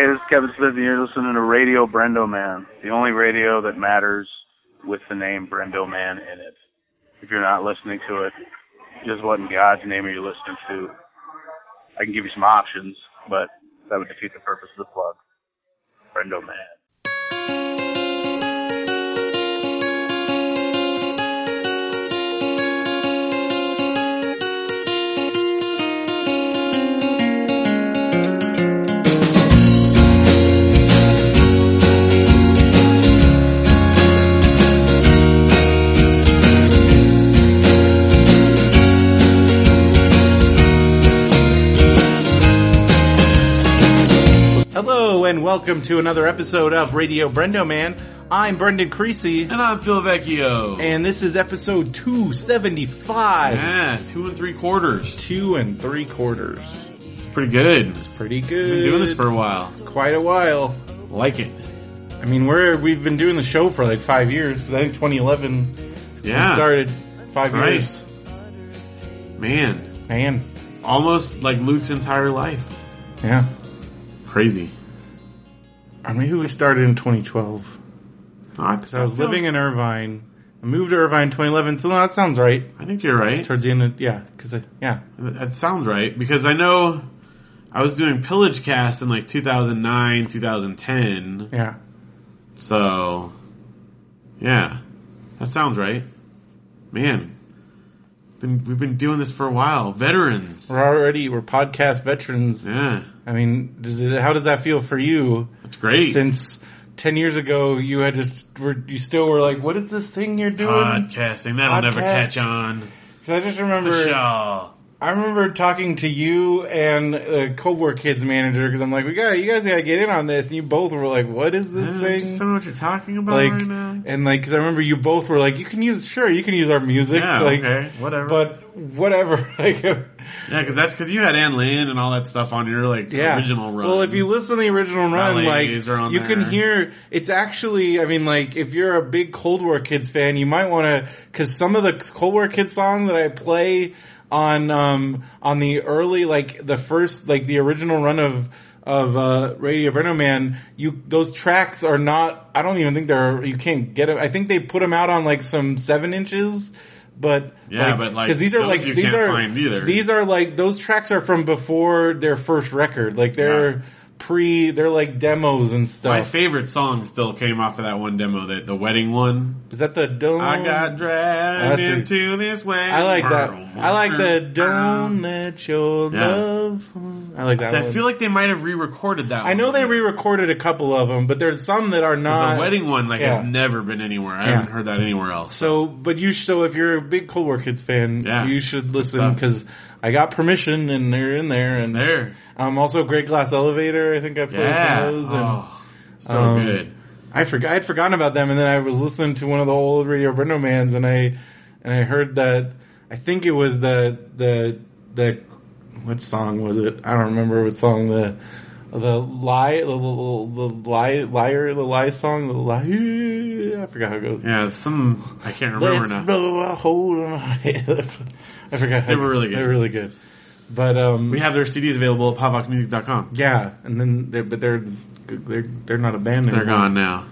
Hey, this is Kevin Smith, and you're listening to Radio Brendo Man, the only radio that matters with the name Brendo Man in it. If you're not listening to it, just what in God's name are you listening to? I can give you some options, but that would defeat the purpose of the plug. Brendo Man. And welcome to another episode of Radio Brendo Man. I'm Brendan Creasy And I'm Phil Vecchio. and this is episode 275. yeah, two and three quarters. Two and three quarters. It's pretty good. It's pretty good. We've been doing this for a while. quite a while. Like it. I mean, we're, we've been doing the show for like five years, 'cause I think 2011 Yeah. we started five Right. years. Man, Man, almost like Luke's entire life. yeah. Crazy. Or maybe we started in 2012. Oh, I, was living in Irvine. I moved to Irvine 2011, so that sounds right. I think you're right. Towards the end of, yeah, cause I, yeah. That sounds right because I know I was doing Pillage Cast in like 2009, 2010. Yeah. So, yeah, that sounds right. Man, been, we've been doing this for a while. Veterans. We're already, we're podcast veterans. Yeah, I mean, does it, how does that feel for you? It's great. Since ten years ago, you had just were you still were like, what is this thing you're doing? Podcasting, that'll never catch on. 'Cause I just remember. I remember talking to you and uh, Cold War Kids manager because I'm like, we got you guys got to get in on this, and you both were like, what is this I thing? know what you're talking about Like, right now. and like, because I remember you both were like, you can use, sure, you can use our music, Yeah, like, okay, whatever. but whatever, like. yeah, because that's because you had Ann Lynn and all that stuff on your like yeah. original run. Well, if you listen to the original run, like you can hear it's actually. I mean, like if you're a big Cold War Kids fan, you might want to because some of the Cold War Kids songs that I play on um on the early like the first like the original run of of uh Radio Brendo Man, you those tracks are not. I don't even think they're. You can't get them. I think they put them out on like some seven inches. But Yeah, but, like, because these are like these are these are like those tracks are from before their first record. Like they're Yeah. Pre, they're like demos and stuff. my favorite song still came off of that one demo, that the wedding one. Is that the don't? I got dragged That's a- into this way. I like that. I like the don't let your Yeah. love. I like that. I feel like they might have re-recorded that. I know one. they re-recorded a couple of them, but there's some that are not. the wedding one. Like Yeah. has never been anywhere. I Yeah. haven't heard that anywhere else. So, but you so if you're a big Cold War Kids fan, you should listen because I got permission and they're in there. And there, um, also Great Glass Elevator. I think I played yeah. some of those. And, oh, so um, good. I forgot I'd forgotten about them, and then I was listening to one of the old Radio Brendo mans, and I and I heard that I think it was the the the what song was it? I don't remember what song the the lie the, the, the lie liar the lie song the lie I forgot how it goes. Yeah, some I can't remember Let's now. blow a hole in my head. I forgot. They were really good. They were really good. But um, We have their CDs available at popvoxmusic.com. yeah, and then they're, but they're they're they're not a band. They're anymore. gone now.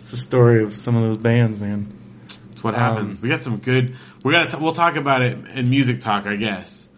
It's the story of some of those bands, man. That's what Um, happens. We got some good. We got. We'll talk about it in music talk, I guess.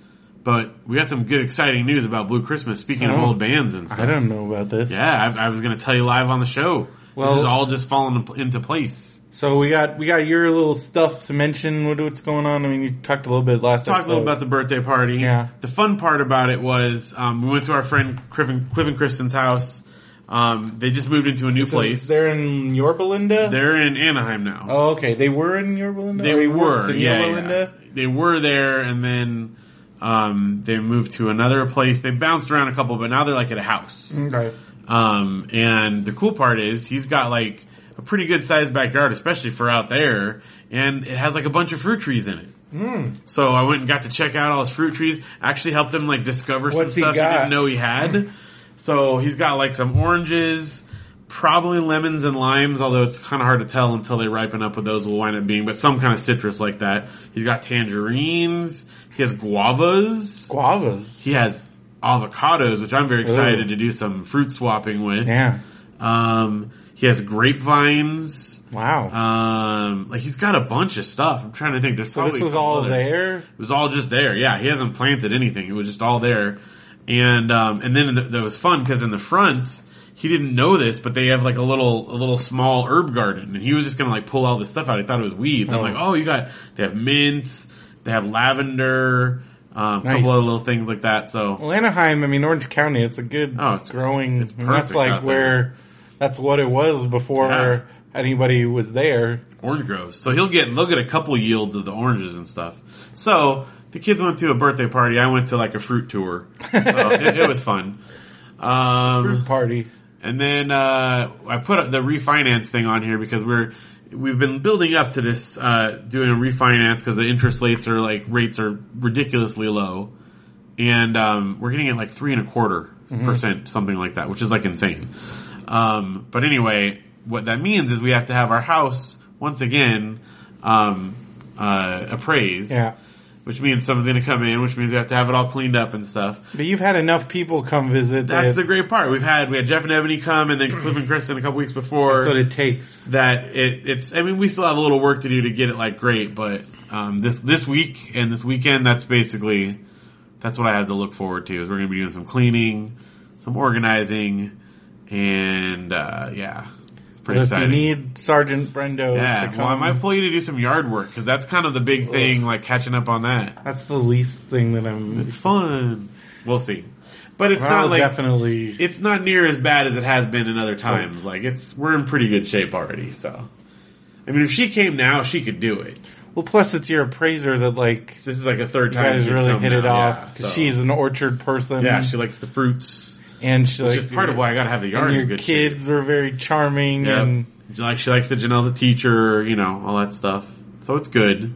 But we got some good, exciting news about Blue Christmas. Speaking of Oh. old bands and stuff. I don't know about this. Yeah, I, I was going to tell you live on the show. Well- this is all just falling into place. So we got we got your little stuff to mention. What, what's going on? I mean, you talked a little bit last. Talk a little about the birthday party. Yeah. The fun part about it was um, we went to our friend Cliven, Cliven Kristen's house. Um, they just moved into a new So place. They're in Yorba Linda. They're in Anaheim now. oh, okay. They were in Yorba Linda. They were, worked yeah, yeah. They were there, and then um, they moved to another place. They bounced around a couple, but now they're like at a house. Okay. Um, and the cool part is he's got like a pretty good sized backyard, especially for out there, and it has like a bunch of fruit trees in it. Hmm. So I went and got to check out all his fruit trees. Actually helped him like discover some What's he stuff he, got? didn't know he had. So he's got like some oranges, probably lemons and limes, although it's kind of hard to tell until they ripen up what those will wind up being, but some kind of citrus like that. He's got tangerines. He has guavas. Guavas. He has avocados, which I'm very excited to do some fruit swapping with. Yeah. Um, he has grapevines. Wow. Um, like he's got a bunch of stuff. I'm trying to think. There's so this was all other- there. It was all just there. Yeah, he hasn't planted anything. It was just all there. And um, and then the, that was fun because in the front he didn't know this, but they have like a little a little small herb garden, and he was just gonna like pull all this stuff out. He thought it was weeds. I'm Oh. like, oh, you got they have mint, they have lavender, um, a Nice. couple of little things like that. So Well, Anaheim, I mean, Orange County, it's a good Oh, it's- growing. it's that's like where, that's what it was before Yeah. anybody was there. orange groves. So he'll get they'll get a couple yields of the oranges and stuff. So the kids went to a birthday party. I went to like a fruit tour. So it, it was fun. Um, Fruit party. And then uh, I put the refinance thing on here because we're we've been building up to this uh, doing a refinance because the interest rates are like rates are ridiculously low, and um, we're getting it like three and a quarter percent, something like that, which is like insane. Um, but anyway, what that means is we have to have our house once again um, uh, appraised. Yeah. Which means someone's going to come in, which means we have to have it all cleaned up and stuff. But you've had enough people come visit. That's that the great part. We've had we had Jeff and Ebony come, and then Cliff and Kristen a couple weeks before. That's what it takes. that it, it's. I mean, we still have a little work to do to get it like great, but um, this this week and this weekend, that's basically that's what I have to look forward to. Is we're going to be doing some cleaning, some organizing, and uh, yeah, pretty if exciting. you need Sergeant Brendo yeah, well, I might pull you to do some yard work because that's kind of the big thing, like catching up on that. that's the least thing that I'm. It's fun. We'll see, but it's not like definitely. it's not near as bad as it has been in other times. Like it's we're in pretty good shape already. So, I mean, if she came now, she could do it. well, plus it's your appraiser that like This is like a third you time. guys she's really hit it off yeah, so- she's an orchard person. yeah, she likes the fruits, and she which like is part of why I got to have the yard your good shape. kids are very charming Yep. and She like she likes that Janelle's a teacher, you know, all that stuff. So it's good.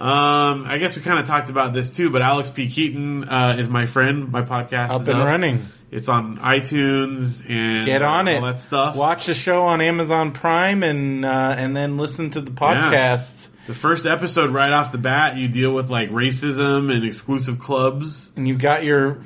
Um, I guess we kind of talked about this too, but Alex P. Keaton uh, is my friend. My podcast up is and running. It's on iTunes and Get on all it. that stuff. Watch the show on Amazon Prime and uh, and then listen to the podcast. The first episode, right off the bat, you deal with like racism and exclusive clubs. And you got your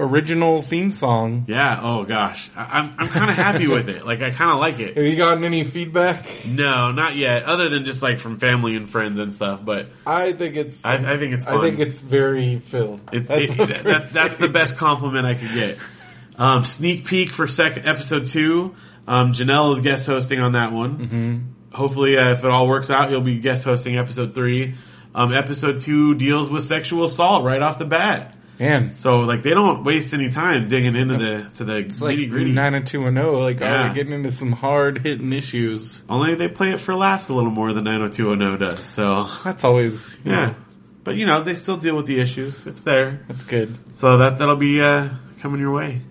original theme song. Yeah. Oh gosh, I, I'm I'm kind of happy with it. Like I kind of like it. Have you gotten any feedback? No, not yet. Other than just like from family and friends and stuff. But I think it's. I, I think it's I think it's very Phil. It, That's it- the that's, that's the best compliment I could get. Um, sneak peek for second episode two. Um, Janelle is guest hosting on that one. Mm-hmm. Hopefully, uh, if it all works out, you'll be guest hosting episode three. Um, episode two deals with sexual assault right off the bat. Man, So like they don't waste any time digging into the to the it's like nitty gritty. nine and two and zero. Like, oh, Yeah. we're getting into some hard hitting issues. Only they play it for laughs a little more than nine hundred two and zero does. So That's always yeah, know, but you know they still deal with the issues. It's there. that's good. So that that'll be uh, coming your way.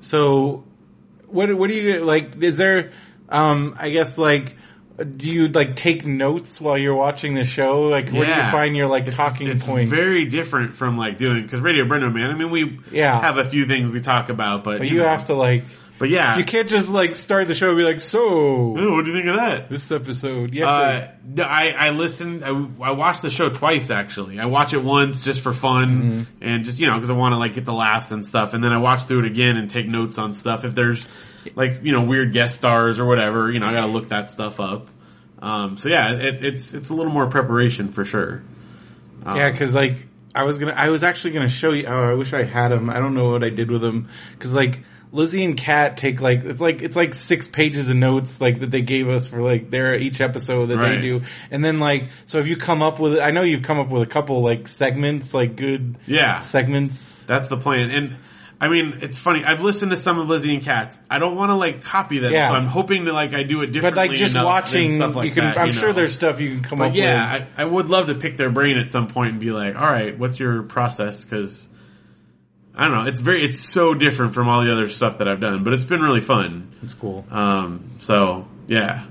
So, what what do you like? Is there, um, I guess like, do you like take notes while you're watching the show? Like, where do you find your like It's- talking it's points? very different from like doing because Radio Brendo Man. I mean, we Yeah. have a few things we talk about, but, but you know. have to like, But yeah, you can't just like start the show and be like, so Ooh, what do you think of that? this episode, yeah. Uh, no, I I listened. I, I watched the show twice actually. I watch it once just for fun Mm-hmm. and just you know because I want to like get the laughs and stuff, and then I watch through it again and take notes on stuff. If there's like you know weird guest stars or whatever, you know I got to look that stuff up. Um, so yeah, it, it's it's a little more preparation for sure. Um, Yeah, because like I was gonna, I was actually gonna show you. Oh, I wish I had them. I don't know what I did with them because like Lizzie and Kat take like it's like it's like six pages of notes like that they gave us for like their each episode that Right. they do, and then like so if you come up with, I know you've come up with a couple like segments, like good yeah, segments. That's the plan. And I mean, it's funny. I've listened to some of Lizzie and Kat's. I don't want to like copy them, Yeah. so I'm hoping to like I do it differently. But like just watching, stuff like you can. that, I'm you sure there's stuff you can come But up yeah, with. I, I would love to pick their brain at some point and be like, all right, what's your process? Because I don't know. It's very, it's so different from all the other stuff that I've done, but it's been really fun. It's cool. Um, so yeah.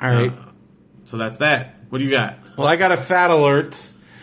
All right. Uh, so that's that. What do you got? Well, I got a fat alert,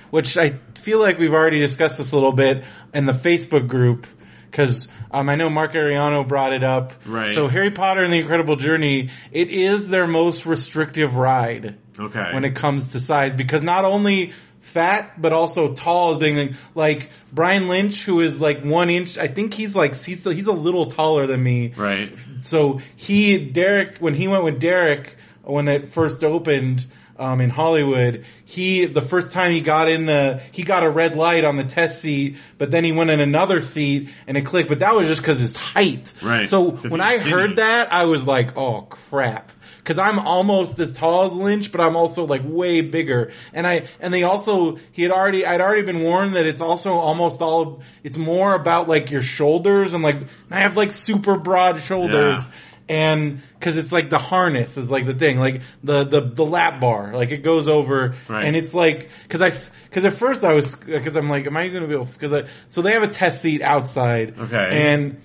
which I feel like we've already discussed this a little bit in the Facebook group because um, I know Mark Ariano brought it up. Right. So Harry Potter and the Incredible Journey, it is their most restrictive ride Okay. when it comes to size because not only fat but also tall is being like, like Brian Lynch, who is like one inch. I think he's like he's he's a little taller than me. Right. So he Derek when he went with Derek when it first opened um, in Hollywood, he the first time he got in the he got a red light on the test seat, but then he went in another seat and it clicked. But that was just because his height. Right. So when I skinny. heard that, I was like, oh crap. Cause I'm almost as tall as Lynch, but I'm also like way bigger. And I, and they also, he had already, I'd already been warned that it's also almost all, it's more about like your shoulders and like, I have like super broad shoulders. Yeah. And cause it's like the harness is like the thing, like the, the, the lap bar, like it goes over Right. and it's like, cause I, cause at first I was, cause I'm like, am I gonna be able, cause I, so they have a test seat outside. Okay.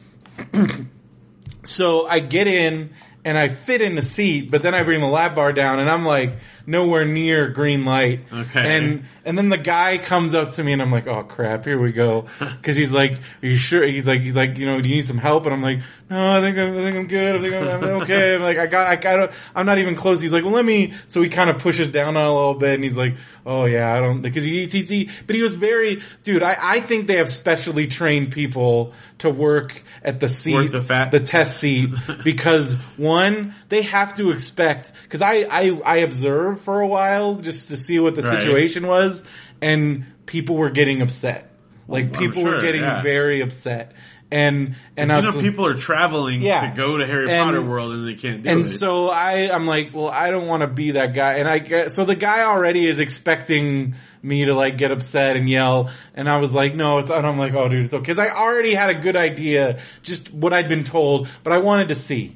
And so I get in and I fit in the seat, but then I bring the lap bar down and I'm like nowhere near green light. Okay. And and then the guy comes up to me and I'm like, oh crap, here we go. Cause he's like, are you sure? He's like, he's like, you know, do you need some help? And I'm like, no, I think I'm, I think I'm good. I think I'm, I'm okay. I'm like, I got, I got, I'm not even close. He's like, well, let me, so he kind of pushes down on a little bit and he's like, oh yeah, I don't, because he, he, he, but he was very, dude, I, I think they have specially trained people to work at the seat, Work the fat- the test seat because one, they have to expect because I, I I observed for a while just to see what the Right. situation was, and people were getting upset. Like oh, I'm people were getting yeah. very upset, and and I You know, people are traveling Yeah. to go to Harry And- Potter World and they can't do and it. so I, I'm like, well, I don't want to be that guy. And I so the guy already is expecting me to like get upset and yell. And I was like, no, it's, and I'm like, oh dude, it's okay. Cause I already had a good idea, just what I'd been told, but I wanted to see.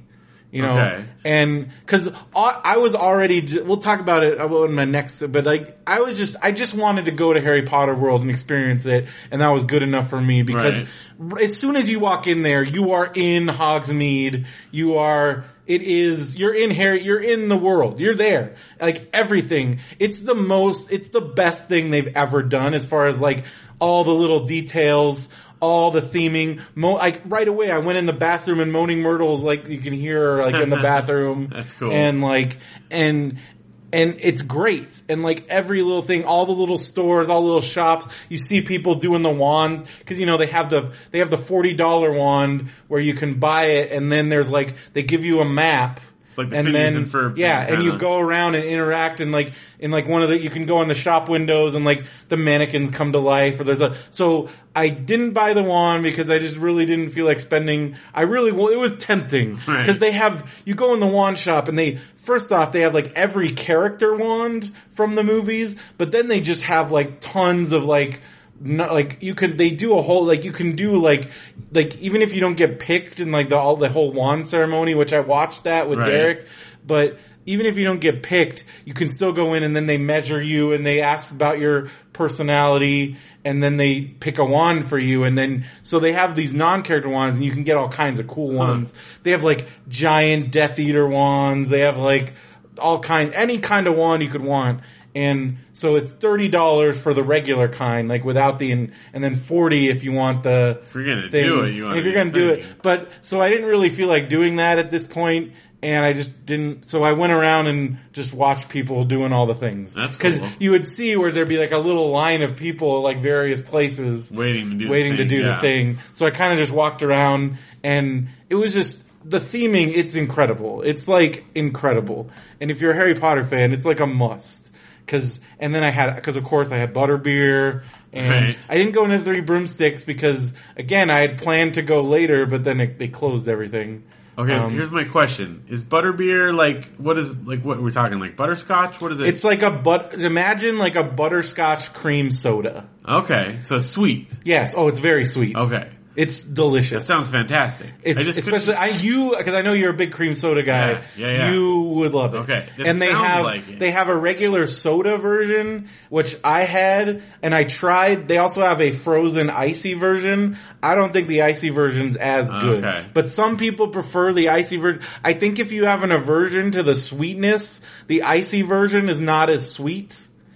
You know, Okay. and cause I I was already, we'll talk about it in my next, but like, I was just, I just wanted to go to Harry Potter World and experience it, and that was good enough for me because Right. as soon as you walk in there, you are in Hogsmeade. You are, it is, you're in Harry, you're in the world. You're there. Like everything. It's the most, it's the best thing they've ever done as far as like all the little details, all the theming. Mo- like right away, I went in the bathroom and Moaning Myrtle's like you can hear her like in the bathroom. That's cool. And like, and, and it's great. And like every little thing, all the little stores, all the little shops, you see people doing the wand, cause you know, they have the, they have the $40 wand where you can buy it and then there's like, they give you a map. It's like the and then, and yeah, and you go around and interact and like, in like one of the, you can go in the shop windows and like the mannequins come to life or there's a, so I didn't buy the wand because I just really didn't feel like spending, I really, well, it was tempting Right. because they have, you go in the wand shop and they, first off, they have like every character wand from the movies, but then they just have like tons of like, no, like you can, they do a whole, like you can do like, like even if you don't get picked in like the, all, the whole wand ceremony, which I watched that with Right. Derek, but even if you don't get picked, you can still go in and then they measure you and they ask about your personality and then they pick a wand for you and then, so they have these non-character wands and you can get all kinds of cool ones. They have like giant Death Eater wands. They have like all kind, any kind of wand you could want. And so it's $30 for the regular kind, like without the, and, and then 40 if you want the, if you're gonna thing. do it, you want if you're gonna do it. But so I didn't really feel like doing that at this point, and I just didn't. So I went around and just watched people doing all the things. That's because cool. you would see where there'd be like a little line of people like various places Waiting to do the waiting to do yeah. the thing. So I kind of just walked around, and it was just the theming. It's incredible. It's like incredible. And if you're a Harry Potter fan, it's like a must. Cause, and then I had, cause of course I had butterbeer and Right. I didn't go into Three Broomsticks because again, I had planned to go later, but then it, they closed everything. Okay, Um, here's my question: Is butterbeer like what is like what we're talking like butterscotch? What is it? It's like a but, imagine like a butterscotch cream soda. okay, so sweet. Yes. Oh, it's very sweet. Okay, It's delicious. that sounds fantastic. It's I especially I you because I know you're a big cream soda guy. Yeah, yeah, yeah. You would love it. Okay, that and they have like it. they have a regular soda version which I had and I tried. They also have a frozen icy version. I don't think the icy version's as good, Okay. but some people prefer the icy version. I think if you have an aversion to the sweetness, the icy version is not as sweet.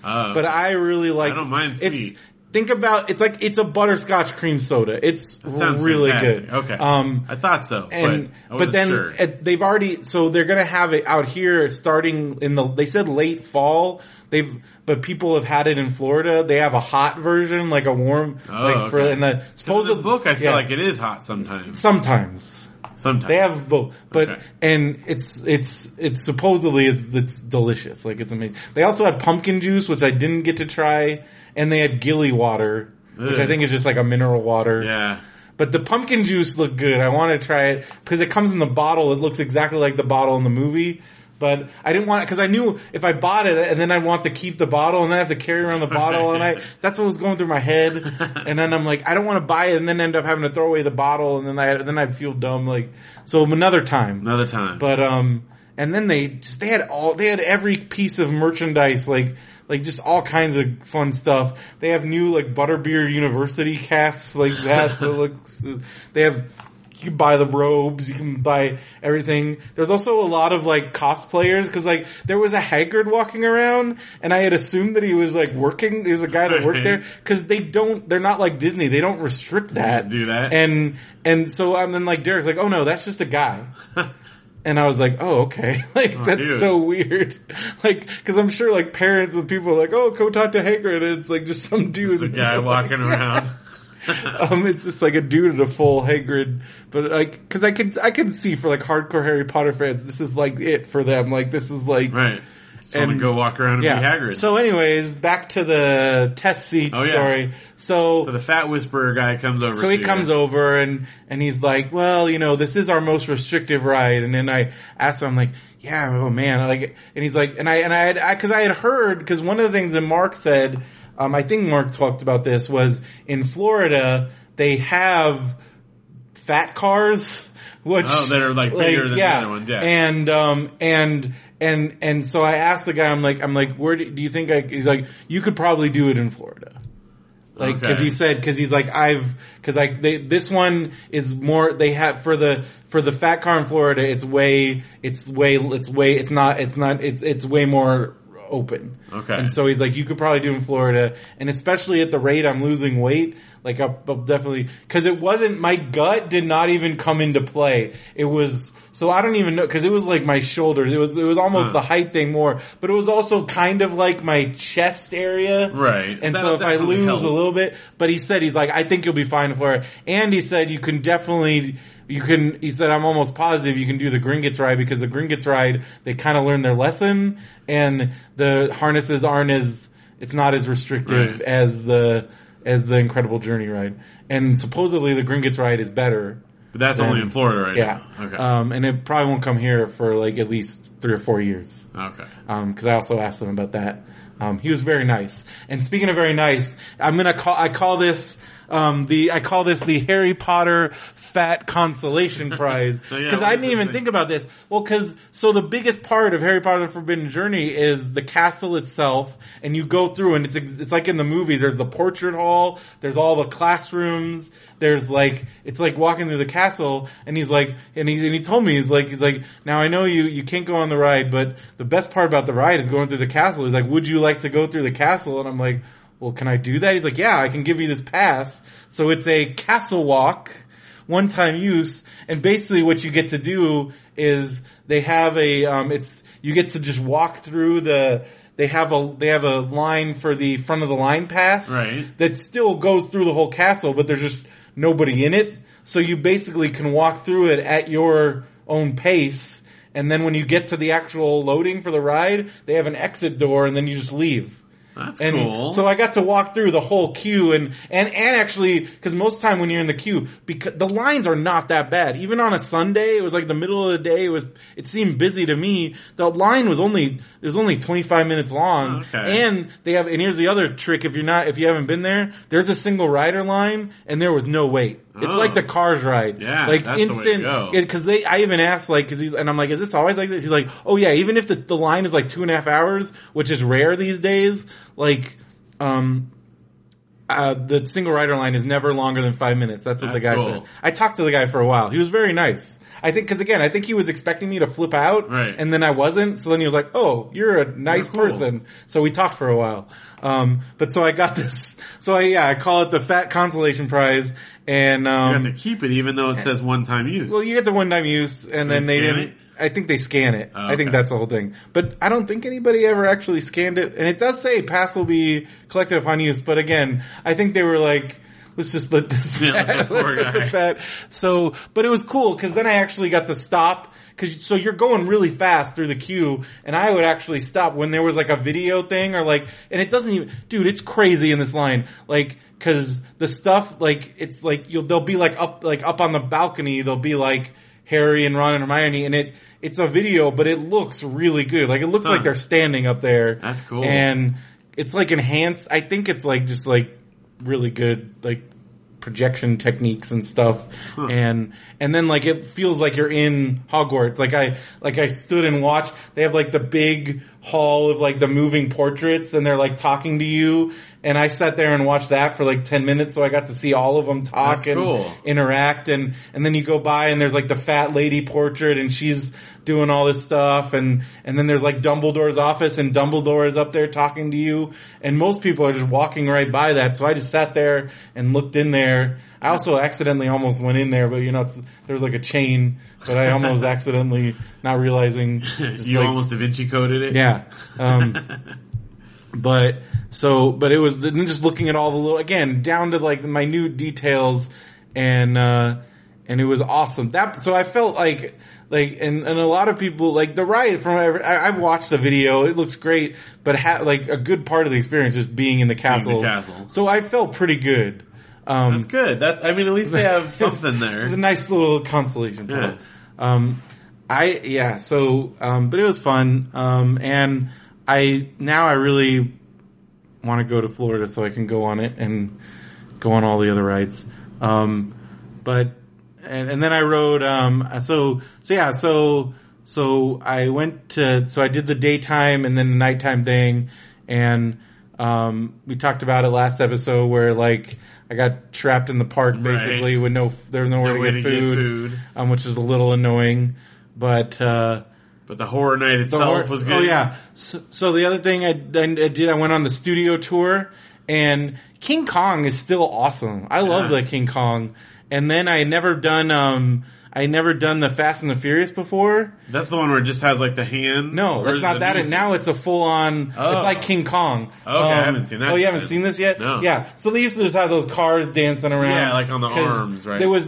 Oh, But I really like. I don't mind It's sweet. Think about it's like it's a butterscotch cream soda. It's really fantastic. good. Okay. Um, I thought so, and but, but then sure. uh, they've already so they're gonna have it out here starting in the they said late fall they've but people have had it in Florida they have a hot version like a warm Oh, like for okay. in the 'Cause in supposed the book, I feel yeah, like it is hot sometimes. sometimes Sometimes they have both but Okay. and it's it's it's supposedly is it's delicious like it's amazing they also had pumpkin juice which I didn't get to try and they had gilly water which I think is just like a mineral water Yeah. but the pumpkin juice looked good. I want to try it because it comes in the bottle. It looks exactly like the bottle in the movie. But I didn't want it because I knew if I bought it and then I'd want to keep the bottle and then I have to carry around the bottle and I that's what was going through my head. And then I'm like, I don't want to buy it and then end up having to throw away the bottle and then I then I'd feel dumb. Like so another time. Another time. But um, and then they just they had all they had every piece of merchandise like like just all kinds of fun stuff. They have new like Butterbeer University caps like that. so it looks they have you can buy the robes, you can buy everything. There's also a lot of like cosplayers because like there was a Hagrid walking around, and I had assumed that he was like working. There's a guy that worked there because they don't. They're not like Disney. They don't restrict that. Do that. And and so I'm then like Derek's like, oh no, that's just a guy. And I was like, oh, okay. Like, oh, that's dude. so weird. Like, cause I'm sure like parents and people are like, oh, go talk to Hagrid. And it's like just some dude. the guy walking around. um, it's just like a dude in a full Hagrid. But like, cause I can, I can see for like hardcore Harry Potter fans, this is like it for them. Like, this is like, Right. So And- go walk around and yeah. be Hagrid. So, anyways, back to the test seat Oh, yeah. story. So, so the fat whisperer guy comes over. so he comes you. over and and he's like, well, you know, this is our most restrictive ride. And then I asked him, I'm like, yeah, oh man, I like, and he's like, and I and I had because I, had heard because one of the things that Mark said, um, I think Mark talked about this was in Florida they have fat cars. Which, Oh, that are, like, bigger than the other ones, yeah. And, um, and, and, and so I asked the guy, I'm like, I'm like, where do, do you think I, he's like, you could probably do it in Florida. Like, cause he said, cause he's like, I've, cause I, they, this one is more, they have, for the, for the fat car in Florida, it's way, it's way, it's way, it's not, it's not, it's, it's way more open. Okay. And so he's like, you could probably do it in Florida. And especially at the rate I'm losing weight, like I'll, I'll definitely, cause it wasn't, my gut did not even come into play. It was, so I don't even know, cause it was like my shoulders. It was, it was almost Huh. the height thing more, but it was also kind of like my chest area. Right. And That'll so if I lose a little bit, but he said, he's like, I think you'll be fine for it. And he said, you can definitely, you can, he said, I'm almost positive you can do the Gringotts ride because the Gringotts ride, they kind of learned their lesson and the harnesses aren't as, it's not as restrictive Right. as the, as the Incredible Journey ride. And supposedly the Gringotts ride is better. But that's only in Florida right Yeah. now. Okay. Um, and it probably won't come here for like at least three or four years okay. because I also asked him about that. Um, he was very nice. And speaking of very nice, I'm gonna call. I call this um, the. I call this the Harry Potter Fat Consolation Prize Oh, yeah, because I didn't even thing? think about this. Well, because so the biggest part of Harry Potter: The Forbidden Journey is the castle itself, and you go through, and it's it's like in the movies. There's the portrait hall. There's all the classrooms. There's like it's like walking through the castle, and he's like, and he and he told me he's like he's like now I know you you can't go on the ride, but the best part about the ride is going through the castle. He's like, would you like to go through the castle? And I'm like, well, can I do that? He's like, yeah, I can give you this pass. So it's a castle walk, one time use, and basically what you get to do is they have a um, it's you get to just walk through the. They have a they have a line for the front of the line pass Right. that still goes through the whole castle, but there's just nobody in it. So you basically can walk through it at your own pace. And then when you get to the actual loading for the ride, they have an exit door and then you just leave. That's And cool. so I got to walk through the whole queue and, and, and actually, cause most time when you're in the queue, because the lines are not that bad. Even on a Sunday, it was like the middle of the day, it was, it seemed busy to me. The line was only, it was only 25 minutes long. Okay. And they have, and here's the other trick if you're not, if you haven't been there, there's a single rider line and there was no wait. It's Oh. like the cars ride. Yeah, Like that's the instant, go. it- cause they, I even asked like, cause he's, and I'm like, is this always like this? He's like, oh yeah, even if the, the line is like two and a half hours, which is rare these days, like, um, uh, the single rider line is never longer than five minutes. That's what the guy cool. said. I talked to the guy for a while. He was very nice. I think because again, I think he was expecting me to flip out, Right. and then I wasn't. So then he was like, "Oh, you're a nice You're cool. person." So we talked for a while. Um, but so I got this. So I yeah, I call it the fat consolation prize, and You um, have to keep it even though it says one time use. well, you get the one time use, and then they didn't. it? I think they scan it. Oh, I think that's the whole thing. But I don't think anybody ever actually scanned it. And it does say pass will be collected upon use. But again, I think they were like, let's just let this Yeah, fat, the poor the guy. fat- So, but it was cool because then I actually got to stop. Cause, so you're going really fast through the queue and I would actually stop when there was like a video thing or like, and it doesn't even, dude, it's crazy in this line. Like, cause the stuff, like, it's like, you'll, they'll be like up, like up on the balcony, they'll be like, Harry and Ron and Hermione, and it it's a video, but it looks really good. Like it looks Huh. like they're standing up there. That's cool. And it's like enhanced. I think it's like just like really good, like projection techniques and stuff. And and then like it feels like you're in Hogwarts. Like I like I stood and watched. They have like the big hall of like the moving portraits, and they're like talking to you. And I sat there and watched that for like ten minutes, so I got to see all of them talk That's and cool. interact. And and then you go by and there's like the fat lady portrait and she's doing all this stuff. And and then there's like Dumbledore's office and Dumbledore is up there talking to you. And most people are just walking right by that. So I just sat there and looked in there I also accidentally almost went in there but you know it's, there was like a chain but I almost accidentally not realizing you like- almost Da Vinci coded it. yeah. Um, but so, but it was just looking at all the little again down to like the minute details, and uh, and it was awesome. That so I felt like like and and a lot of people like the ride from every- I, I've watched the video. It looks great, but ha- like a good part of the experience is being in the castle. castle. So I felt pretty good. Um, That's good. That's I mean at least they have something there. it's a nice little consolation Yeah. Um, I yeah. So, um, but it was fun. Um, and I now I really want to go to Florida so I can go on it and go on all the other rides. Um, but and, and then I rode. Um, so so yeah. So so I went to so I did the daytime and then the nighttime thing, and um, we talked about it last episode where like I got trapped in the park Right. basically with no there's nowhere No to to get get food, food. Um, which is a little annoying, but. Uh, But the horror night itself hor- was good. Oh yeah. So, so the other thing I, I did, I went on the studio tour, and King Kong is still awesome. I love Yeah. the King Kong. And then I had never done, um, I never done the Fast and the Furious before. That's the one where it just has like the hand. No, that's not that. And now it's a full on. Oh. It's like oh. King Kong. Okay, I um, haven't seen that Oh, you haven't seen this yet? No. Yeah. So they used to just have those cars dancing around. Yeah, like on the arms, right. There was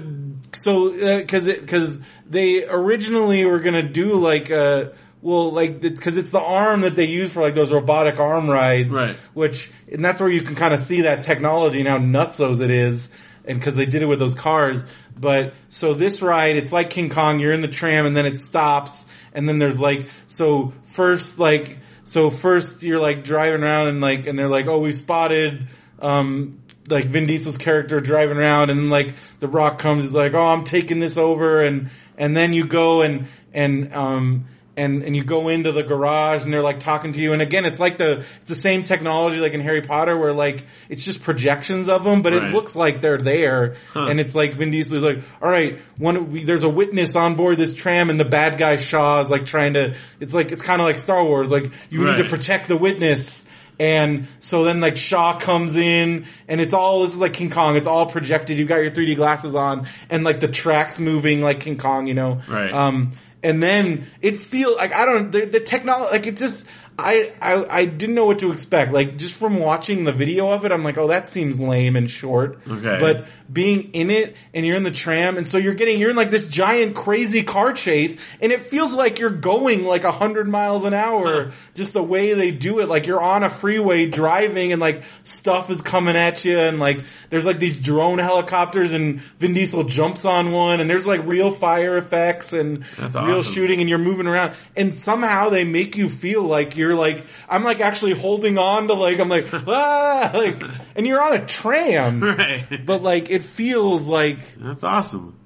so uh, because it because they originally were gonna do like a. well like because it's the arm that they use for like those robotic arm rides, Right. Which and that's where you can kind of see that technology and how nutsos it is. And because they did it with those cars, but so this ride, it's like King Kong. You're in the tram, and then it stops, and then there's like so first like so first you're like driving around and like and they're like oh we spotted um like Vin Diesel's character driving around and like the Rock comes is like oh I'm taking this over and and then you go and and um and and you go into the garage and they're like talking to you and again it's like the it's the same technology like in Harry Potter where like it's just projections of them but Right. it looks like they're there and it's like Vin Diesel is like all right one we, there's a witness on board this tram and the bad guy Shaw is like trying to it's like it's kind of like Star Wars like you need to protect the witness and so then like Shaw comes in and it's all, this is like King Kong. It's all projected. You've got your 3D glasses on and like the tracks moving like King Kong, you know? Right. Um, and then it feels like, I don't, the, the technology, like it just, I, I, I didn't know what to expect. Like just from watching the video of it, I'm like, oh, that seems lame and short. Okay. But being in it and you're in the tram and so you're getting, you're in like this giant crazy car chase and it feels like you're going like a hundred miles an hour. Just the way they do it. Like you're on a freeway driving and like stuff is coming at you and like there's like these drone helicopters and Vin Diesel jumps on one and there's like real fire effects and That's real awesome. shooting and you're moving around and somehow they make you feel like you're like, I'm like actually holding on to like, I'm like, ah, like, and you're on a tram. Right. But like it feels like That's awesome.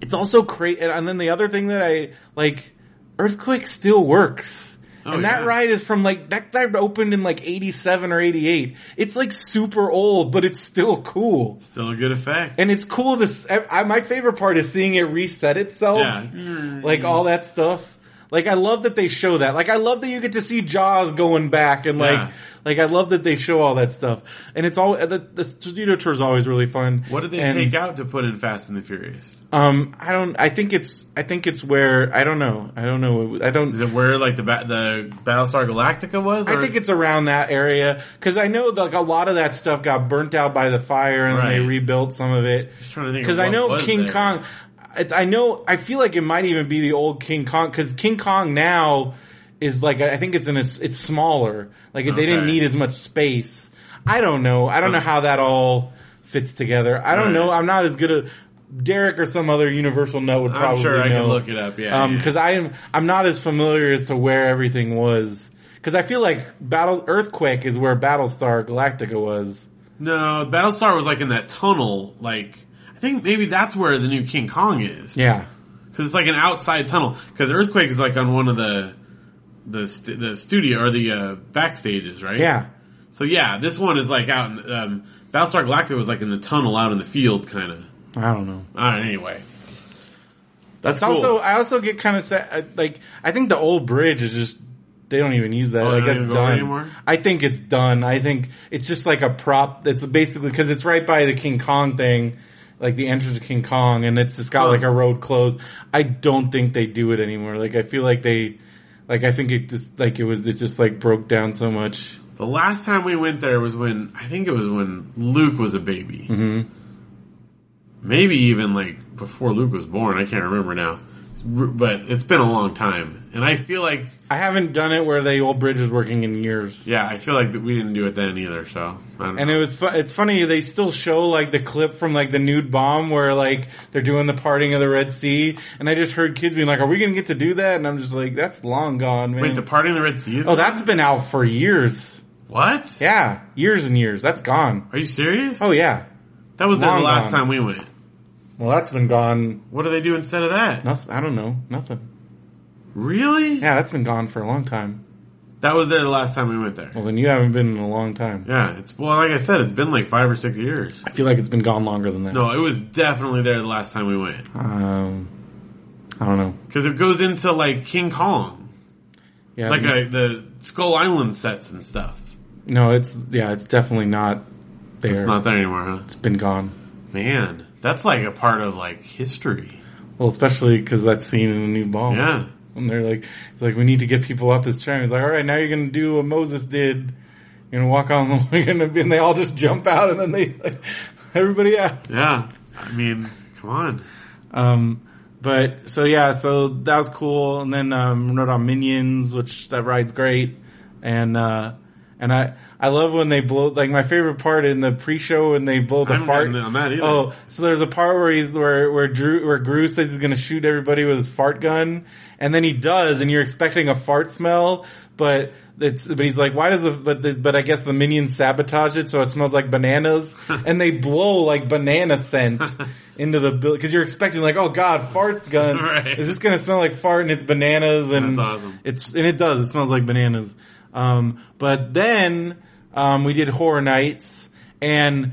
it's also crazy. And then the other thing that I like, Earthquake still works. Oh, and that yeah. ride is from like that that opened in like 87 or 88. It's like super old, but it's still cool. Still a good effect. And it's cool to I my favorite part is seeing it reset itself. yeah. Like all that stuff. Like I love that they show that. Like I love that you get to see Jaws going back and like Yeah. like I love that they show all that stuff. And it's all the, the studio tour is always really fun. What did they And, take out to put in Fast and the Furious? Um, I don't. I think it's. I think it's where I don't know. I don't know. I don't. Is it where like the ba- the Battlestar Galactica was? I think it's around that area because I know like a lot of that stuff got burnt out by the fire and they rebuilt some of it. Just trying to think of Because I know King there. Kong. I, I know. I feel like it might even be the old King Kong because King Kong now is like I think it's in it's it's smaller. Like they didn't need as much space. I don't know. I don't know how that all fits together. I don't Right. know. I'm not as good at Derek or some other Universal nut would probably I'm sure I know. can look it up. Yeah, Um, yeah. because I'm I'm not as familiar as to where everything was. Because I feel like Battle Earthquake is where Battlestar Galactica was. no, Battlestar was like in that tunnel. Like I think maybe that's where the new King Kong is. Yeah, because it's like an outside tunnel. Because Earthquake is like on one of the the st- the studio or the uh, backstages, right? yeah. So yeah, this one is like out in um, Battlestar Galactica was like in the tunnel out in the field, kind of. I don't know. All right, anyway. That's It's cool. also I also get kind of sad. Like I think the old bridge is just they don't even use that. Oh, like don't it's even go over done. anymore? I think it's done. I think it's just like a prop. That's basically because it's right by the King Kong thing. Like the entrance to King Kong, and it's just got like a road closed. I don't think they do it anymore. Like I feel like they, like I think it just like it was it just like broke down so much. the last time we went there was when I think it was when Luke was a baby. Mm-hmm. Maybe even like before Luke was born. I can't remember now. But it's been a long time, and I feel like I haven't done it where the old bridge is working in years. yeah, I feel like we didn't do it then either. So And know. it was fu- it's funny they still show like the clip from like the nude bomb where like they're doing the parting of the Red Sea and I just heard kids being like are we going to get to do that and I'm just like that's long gone man. wait the party of the Red Sea. Is oh that's been out for years. what? Yeah, years and years. That's gone. Are you serious? Oh yeah. that was the last gone. time we went. Well that's been gone. What do they do instead of that? Nothing, I don't know. Nothing. Really? Yeah, that's been gone for a long time. That was there the last time we went there. Well then you haven't been in a long time. Yeah, it's well, like I said, it's been like five or six years. I feel like it's been gone longer than that. No, it was definitely there the last time we went Um I don't know. because it goes into like King Kong, Yeah. like uh the Skull Island sets and stuff. no, it's yeah, it's definitely not there. It's not there anymore, huh? it's been gone. Man, that's like a part of like history. Well, especially because that scene in the nude bomb. Yeah. And they're like, it's like, we need to get people off this train. He's like, all right, now you're going to do what Moses did. You're going to walk on the, you're going to be, and they all just jump out and then they, like, everybody out. Yeah, I mean, come on. Um, but, so yeah, so that was cool. And then, um, rode on Minions, which that ride's great. And, uh, and I, I love when they blow, like my favorite part in the pre-show when they blow the I haven't fart. on that either. Oh, so there's a part where he's where where Drew where Gru says he's gonna shoot everybody with his fart gun, and then he does, and you're expecting a fart smell, but it's but he's like, why does it? But the, but I guess the minions sabotage it, so it smells like bananas, and they blow like banana scent into the building because you're expecting like, oh god, fart's gun, Right. is this gonna smell like fart and it's bananas and awesome. it's and it does. It smells like bananas. Um, but then um, we did Horror Nights, and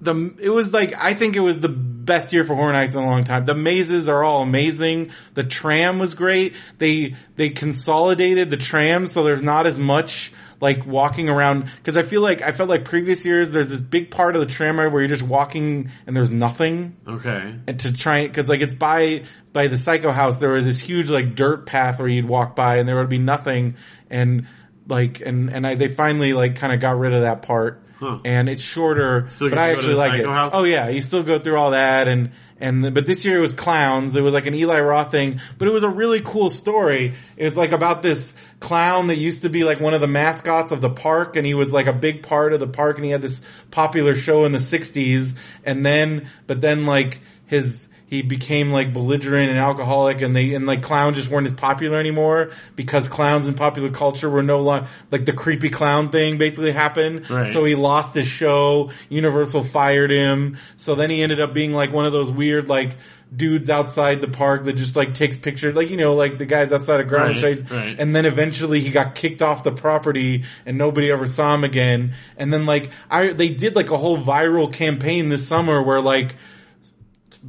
the it was like I think it was the best year for Horror Nights in a long time. The mazes are all amazing. The tram was great. They they consolidated the tram so there's not as much like walking around because I feel like I felt like previous years there's this big part of the tram ride where you're just walking and there's nothing Okay. and to try because like it's by by the psycho house there was this huge like dirt path where you'd walk by and there would be nothing and like and and I they finally like kind of got rid of that part Huh. and it's shorter Still but I to go to actually like it House? oh yeah you still go through all that and and but this year it was clowns it was like an Eli Roth thing but it was a really cool story it was like about this clown that used to be like one of the mascots of the park and he was like a big part of the park and he had this popular show in the 60s and then but then like his he became like belligerent and alcoholic and they and like clowns just weren't as popular anymore because clowns in popular culture were no longer like the creepy clown thing basically happened Right. so he lost his show universal fired him so then he ended up being like one of those weird like dudes outside the park that just like takes pictures, like you know, like the guys outside of ground Right, shades. right. And then eventually he got kicked off the property and nobody ever saw him again. And then like I they did like a whole viral campaign this summer where like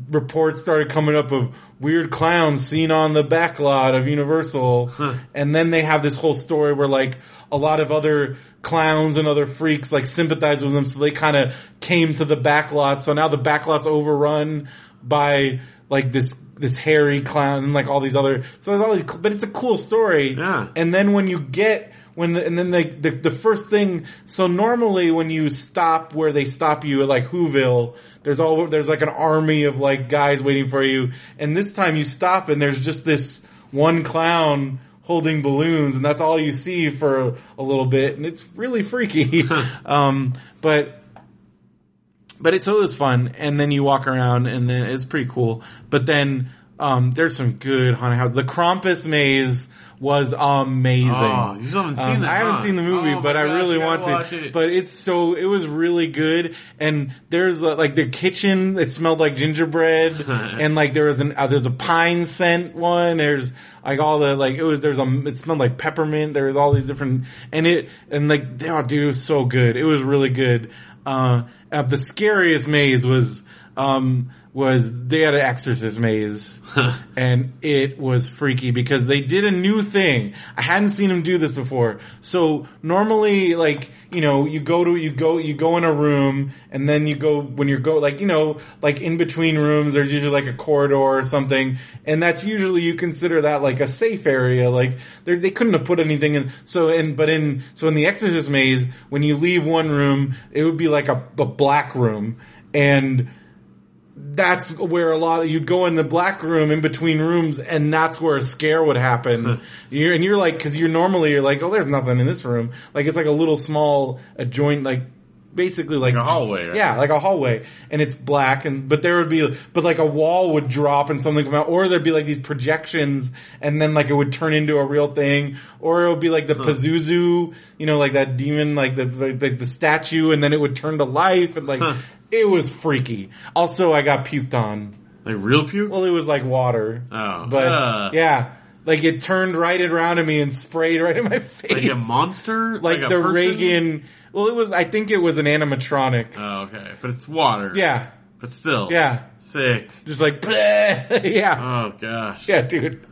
reports started coming up of weird clowns seen on the back lot of Universal. And then they have this whole story where like a lot of other clowns and other freaks like sympathize with them. So they kind of came to the back lot. So now the back lot's overrun by like this, this hairy clown and like all these other, so there's all these, but it's a cool story. Yeah. And then when you get, when the, and then the, the the first thing so normally when you stop where they stop you at like Whoville there's all there's like an army of like guys waiting for you. And this time you stop and there's just this one clown holding balloons and that's all you see for a little bit. And it's really freaky. Um but but it's always fun. And then you walk around and then it's pretty cool. But then um there's some good haunted house the Krampus maze was amazing Oh, you still haven't seen um, that, I haven't huh? seen the movie, Oh but my I gosh, really want gotta it. But it's so it was really good, and there's uh, like the kitchen. It smelled like gingerbread, and like there was an uh, there's a pine scent one. There's like all the like it was there's a it smelled like peppermint. There was all these different and it and like oh dude, it was so good. It was really good. Uh, uh the scariest maze was um was they had an exorcist maze and it was freaky because they did a new thing. I hadn't seen them do this before. So normally, like, you know, you go to, you go, you go in a room and then you go, when you go, like, you know, like in between rooms, there's usually like a corridor or something. And that's usually, you consider that like a safe area. Like, they're- couldn't have put anything in. So in, but in, so in the Exorcist maze, when you leave one room, it would be like a, a black room. And, that's where a lot of you'd go in the black room in between rooms and that's where a scare would happen. you're, and you're like, cause you're normally, you're like, oh, there's nothing in this room. Like it's like a little small adjoint, like basically like, Like a hallway, right? Yeah, like a hallway and it's black and, but there would be, but like a wall would drop and something come out or there'd be like these projections and then like it would turn into a real thing or it would be like the Pazuzu, you know, like that demon, like the, like the statue and then it would turn to life and like, it was freaky. Also, I got puked on. like real puke. Well, it was like water. Oh. But, Ugh. yeah. Like it turned right around to me and sprayed right in my face. like a monster, Like a the? Regan, well, it was, I think it was an animatronic. Oh, okay, but it's water. yeah. but still, Yeah. sick. Just like, yeah. Oh gosh, Yeah, dude.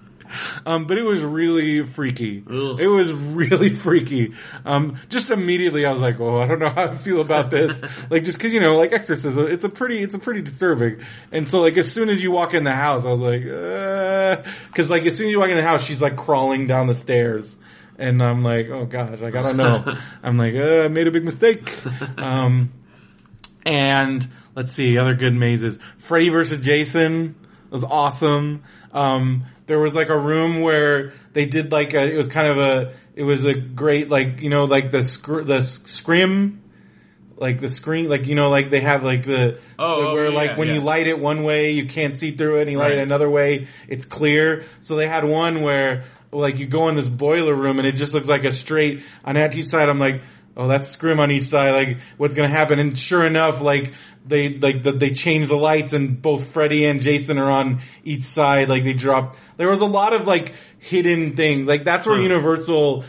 Um, but it was really freaky. Ugh. It was really freaky. Um, just immediately I was like, oh, I don't know how I feel about this. like, just cause, you know, like exorcism, it's a pretty, it's a pretty disturbing. And so like, as soon as you walk in the house, I was like, uh, cause like, as soon as you walk in the house, she's like crawling down the stairs. And I'm like, oh gosh, like, I don't know. I'm like, uh, I made a big mistake. Um, and let's see, other good mazes. Freddy versus Jason was awesome. Um, there was like a room where they did like a, it was kind of a, it was a great like, you know, like the scr- the scrim like the screen, like, you know, like they have like the, Oh, oh, where yeah, like when yeah. you light it one way, you can't see through it and you light it another way, it's clear. So they had one where like you go in this boiler room and it just looks like a straight on each side. I'm like, oh, that's scrim on each side. Like, what's gonna happen? And sure enough, like they like the, they change the lights and both Freddy and Jason are on each side. Like they drop. There was a lot of like hidden things. Like that's where Huh. Universal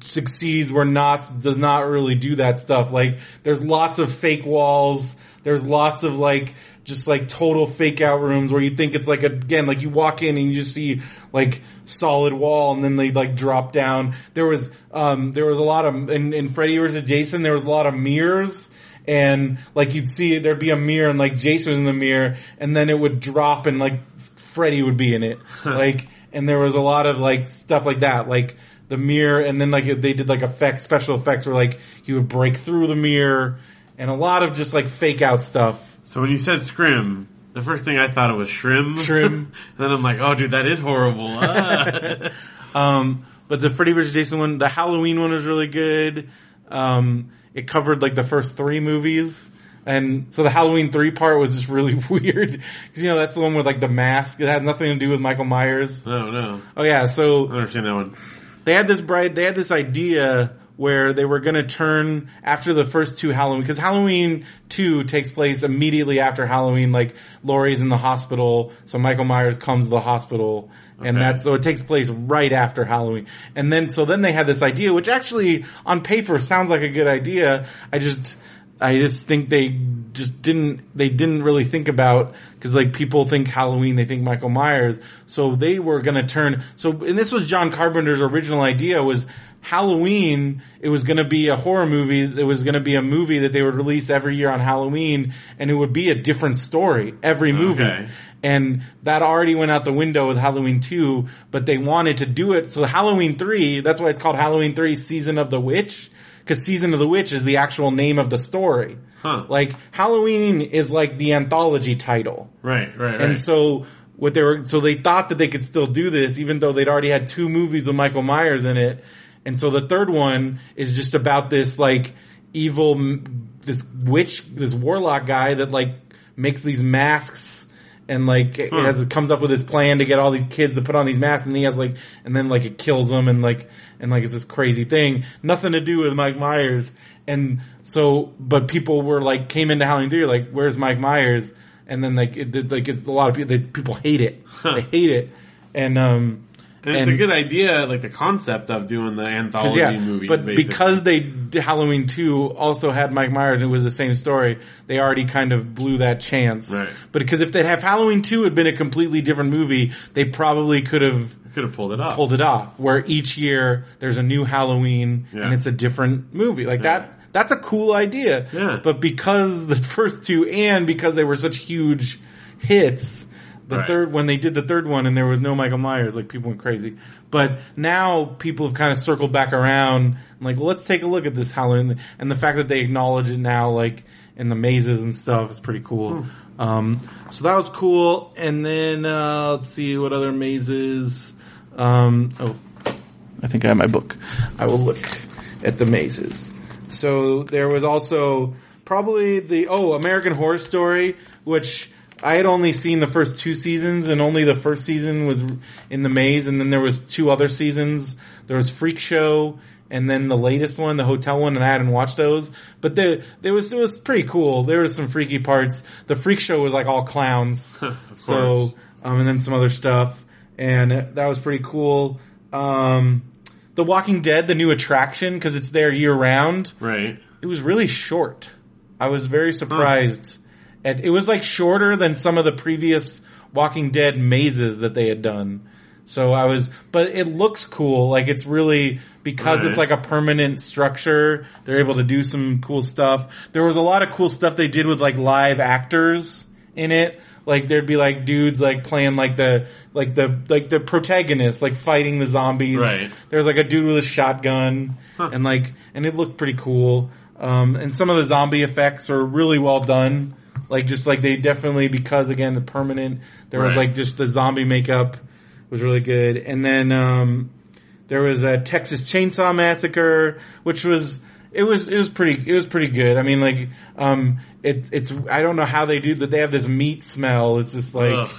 succeeds where Knott's does not really do that stuff. Like there's lots of fake walls. There's lots of like just like total fake out rooms where you think it's like again like you walk in and you just see like solid wall and then they like drop down. There was um there was a lot of in, in Freddy vs Jason there was a lot of mirrors and like you'd see there'd be a mirror and like Jason was in the mirror and then it would drop and like Freddy would be in it. like and there was a lot of like stuff like that like the mirror and then like they did like effects special effects where like he would break through the mirror and a lot of just like fake out stuff. So when you said scrim, the first thing I thought it was shrim. Shrim. and then I'm like, oh dude, that is horrible. Ah. Um, but the Freddy vs. Jason one, the Halloween one was really good. Um, it covered like the first three movies. And so the Halloween three part was just really weird. Cause you know, that's the one with like the mask. It had nothing to do with Michael Myers. no, no. Oh yeah, so I understand that one. they had this bright, they had this idea where they were going to turn after the first two Halloween because Halloween 2 takes place immediately after Halloween like Laurie's in the hospital so Michael Myers comes to the hospital and Okay. that's so it takes place right after Halloween. And then so then they had this idea which actually on paper sounds like a good idea. I just I just think they just didn't they didn't really think about because like people think Halloween they think Michael Myers. So they were gonna turn so and this was John Carpenter's original idea was Halloween it was gonna be a horror movie it was gonna be a movie that they would release every year on Halloween and it would be a different story every movie Okay. and that already went out the window with Halloween 2, but they wanted to do it. So Halloween 3, that's why it's called Halloween 3 Season of the Witch, because Season of the Witch is the actual name of the story. Huh. Like, Halloween is like the anthology title. Right, right, right. And so, what they were, so they thought that they could still do this, even though they'd already had two movies with Michael Myers in it. And so the third one is just about this like evil, this witch, this warlock guy that like makes these masks and like it Huh. has comes up with this plan to get all these kids to put on these masks and he has like and then like it kills them and like and like it's this crazy thing. Nothing to do with Mike Myers. And so but people were like came into Halloween 3 like where's Mike Myers? And then like it, like it's a lot of people they, people hate it. They hate it. And um and it's and- a good idea, like the concept of doing the anthology yeah, movies. but basically. because they Halloween 2 also had Mike Myers and it was the same story, they already kind of blew that chance. Right. But because if they'd have Halloween 2 had been a completely different movie, they probably could have could have pulled it off. pulled it off where each year there's a new Halloween Yeah. and it's a different movie. Like Yeah. that that's a cool idea. Yeah. But because the first two and because they were such huge hits, the Right. third when they did the third one and there was no Michael Myers, like people went crazy. But now people have kind of circled back around like, well, let's take a look at this Halloween and the fact that they acknowledge it now, like in the mazes and stuff is pretty cool. Um, so that was cool. And then, uh, let's see what other mazes, um, oh, I think I have my book. I will look at the mazes. So there was also probably the oh American Horror Story, which I had only seen the first two seasons, and only the first season was in the maze, and then there was two other seasons. There was Freak Show, and then the latest one, the hotel one, and I hadn't watched those. But the there was it was pretty cool. There was some freaky parts. The Freak Show was like all clowns, so um, and then some other stuff, and that was pretty cool. Um, the Walking Dead, the new attraction, because it's there year round. right. It was really short. I was very surprised. At, it was like shorter than some of the previous Walking Dead mazes that they had done. So I was, but it looks cool. Like it's really because Right. it's like a permanent structure. They're able to do some cool stuff. There was a lot of cool stuff they did with like live actors in it. Like there'd be like dudes like playing like the like the like the protagonist like fighting the zombies. Right. There was like a dude with a shotgun Huh. and like and it looked pretty cool. Um, and some of the zombie effects were really well done. Like just like they definitely because again the permanent there was Right. like just the zombie makeup was really good. And then um, there was a Texas Chainsaw Massacre, which was it was it was pretty it was pretty good. I mean like um it, it's I don't know how they do that. They have this meat smell. It's just like Ugh.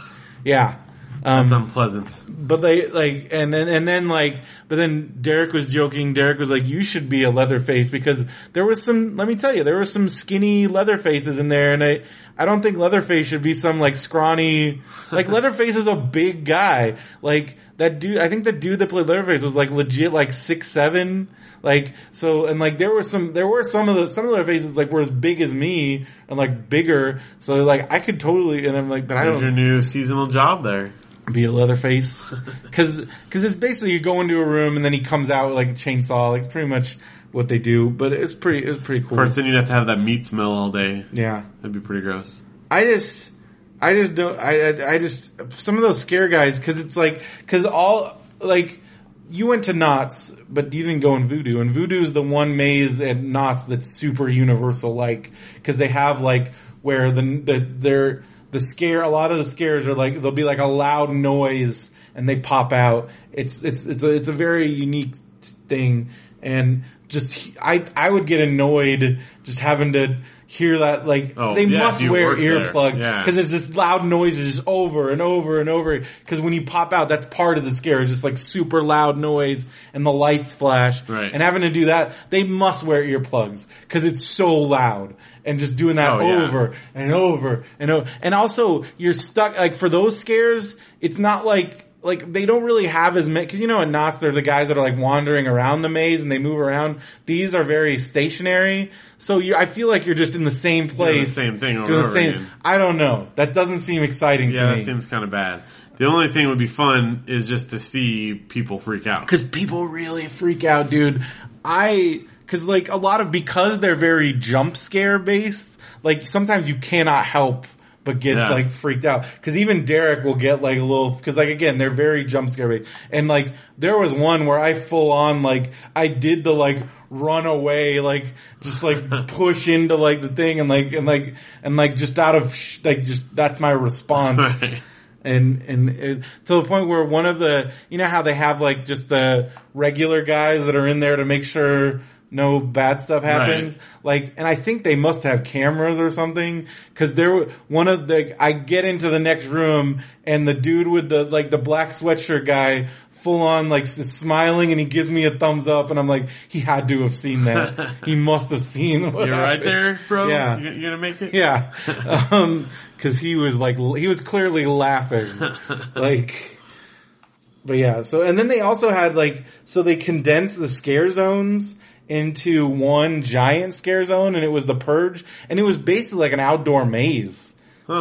yeah. Um, That's unpleasant. but they like and then and then like but then Derek was joking. Derek was like, "You should be a Leatherface because there was some. Let me tell you, there were some skinny Leatherfaces in there, and I I don't think Leatherface should be some like scrawny. Like Leatherface is a big guy. Like that dude. I think the dude that played Leatherface was like legit like six seven. Like so, and like there were some, there were some of the some of the Leatherfaces like were as big as me and like bigger. So like I could totally, and I'm like, but I don't your new seasonal job there. Be a Leatherface. Cause, cause it's basically you go into a room and then he comes out with like a chainsaw. Like it's pretty much what they do, but it's pretty, it's pretty cool. Of course, then you'd have to have that meat smell all day. yeah. That'd be pretty gross. I just, I just don't, I, I, I just, some of those scare guys, cause it's like, cause all, like, you went to Knott's, but you didn't go in Voodoo, and Voodoo is the one maze at Knott's that's super universal, like, cause they have like, where the, the, they're, the scare, a lot of the scares are like, there'll be like a loud noise and they pop out. It's, it's, it's a, it's a very unique thing. And just, I, I would get annoyed just having to hear that like Oh, they yeah, must wear earplugs Yeah. because there's this loud noises just over and over and over because when you pop out that's part of the scare it's just like super loud noise and the lights flash Right. and having to do that they must wear earplugs because it's so loud and just doing that Oh, yeah. over and over and over and also you're stuck like for those scares it's not like like they don't really have as many because you know at Knott's, they're the guys that are like wandering around the maze and they move around. These are very stationary, so you I feel like you're just in the same place, same thing over doing and the over same. again. I don't know. That doesn't seem exciting Yeah, to that me seems kind of bad. The only thing would be fun is just to see people freak out. because people really freak out, dude. I because like a lot of because they're very jump scare based. Like sometimes you cannot help but get Yeah. like freaked out because even Derek will get like a little because like again they're very jump scare based and like there was one where I full on like I did the like run away like just like push into like the thing and like and like and like just out of sh- like just that's my response Right. and and it, to the point where one of the you know how they have like just the regular guys that are in there to make sure no bad stuff happens like and i think they must have cameras or something because there were- one of the i get into the next room and the dude with the like the black sweatshirt guy full on like smiling and he gives me a thumbs up and i'm like he had to have seen that he must have seen what You're right there, bro. Yeah. you're gonna make it? Yeah. Um 'cause cause he was like, he was clearly laughing. like, but yeah, so, and then they also had like, so they condensed the scare zones into one giant scare zone and it was the purge and it was basically like an outdoor maze.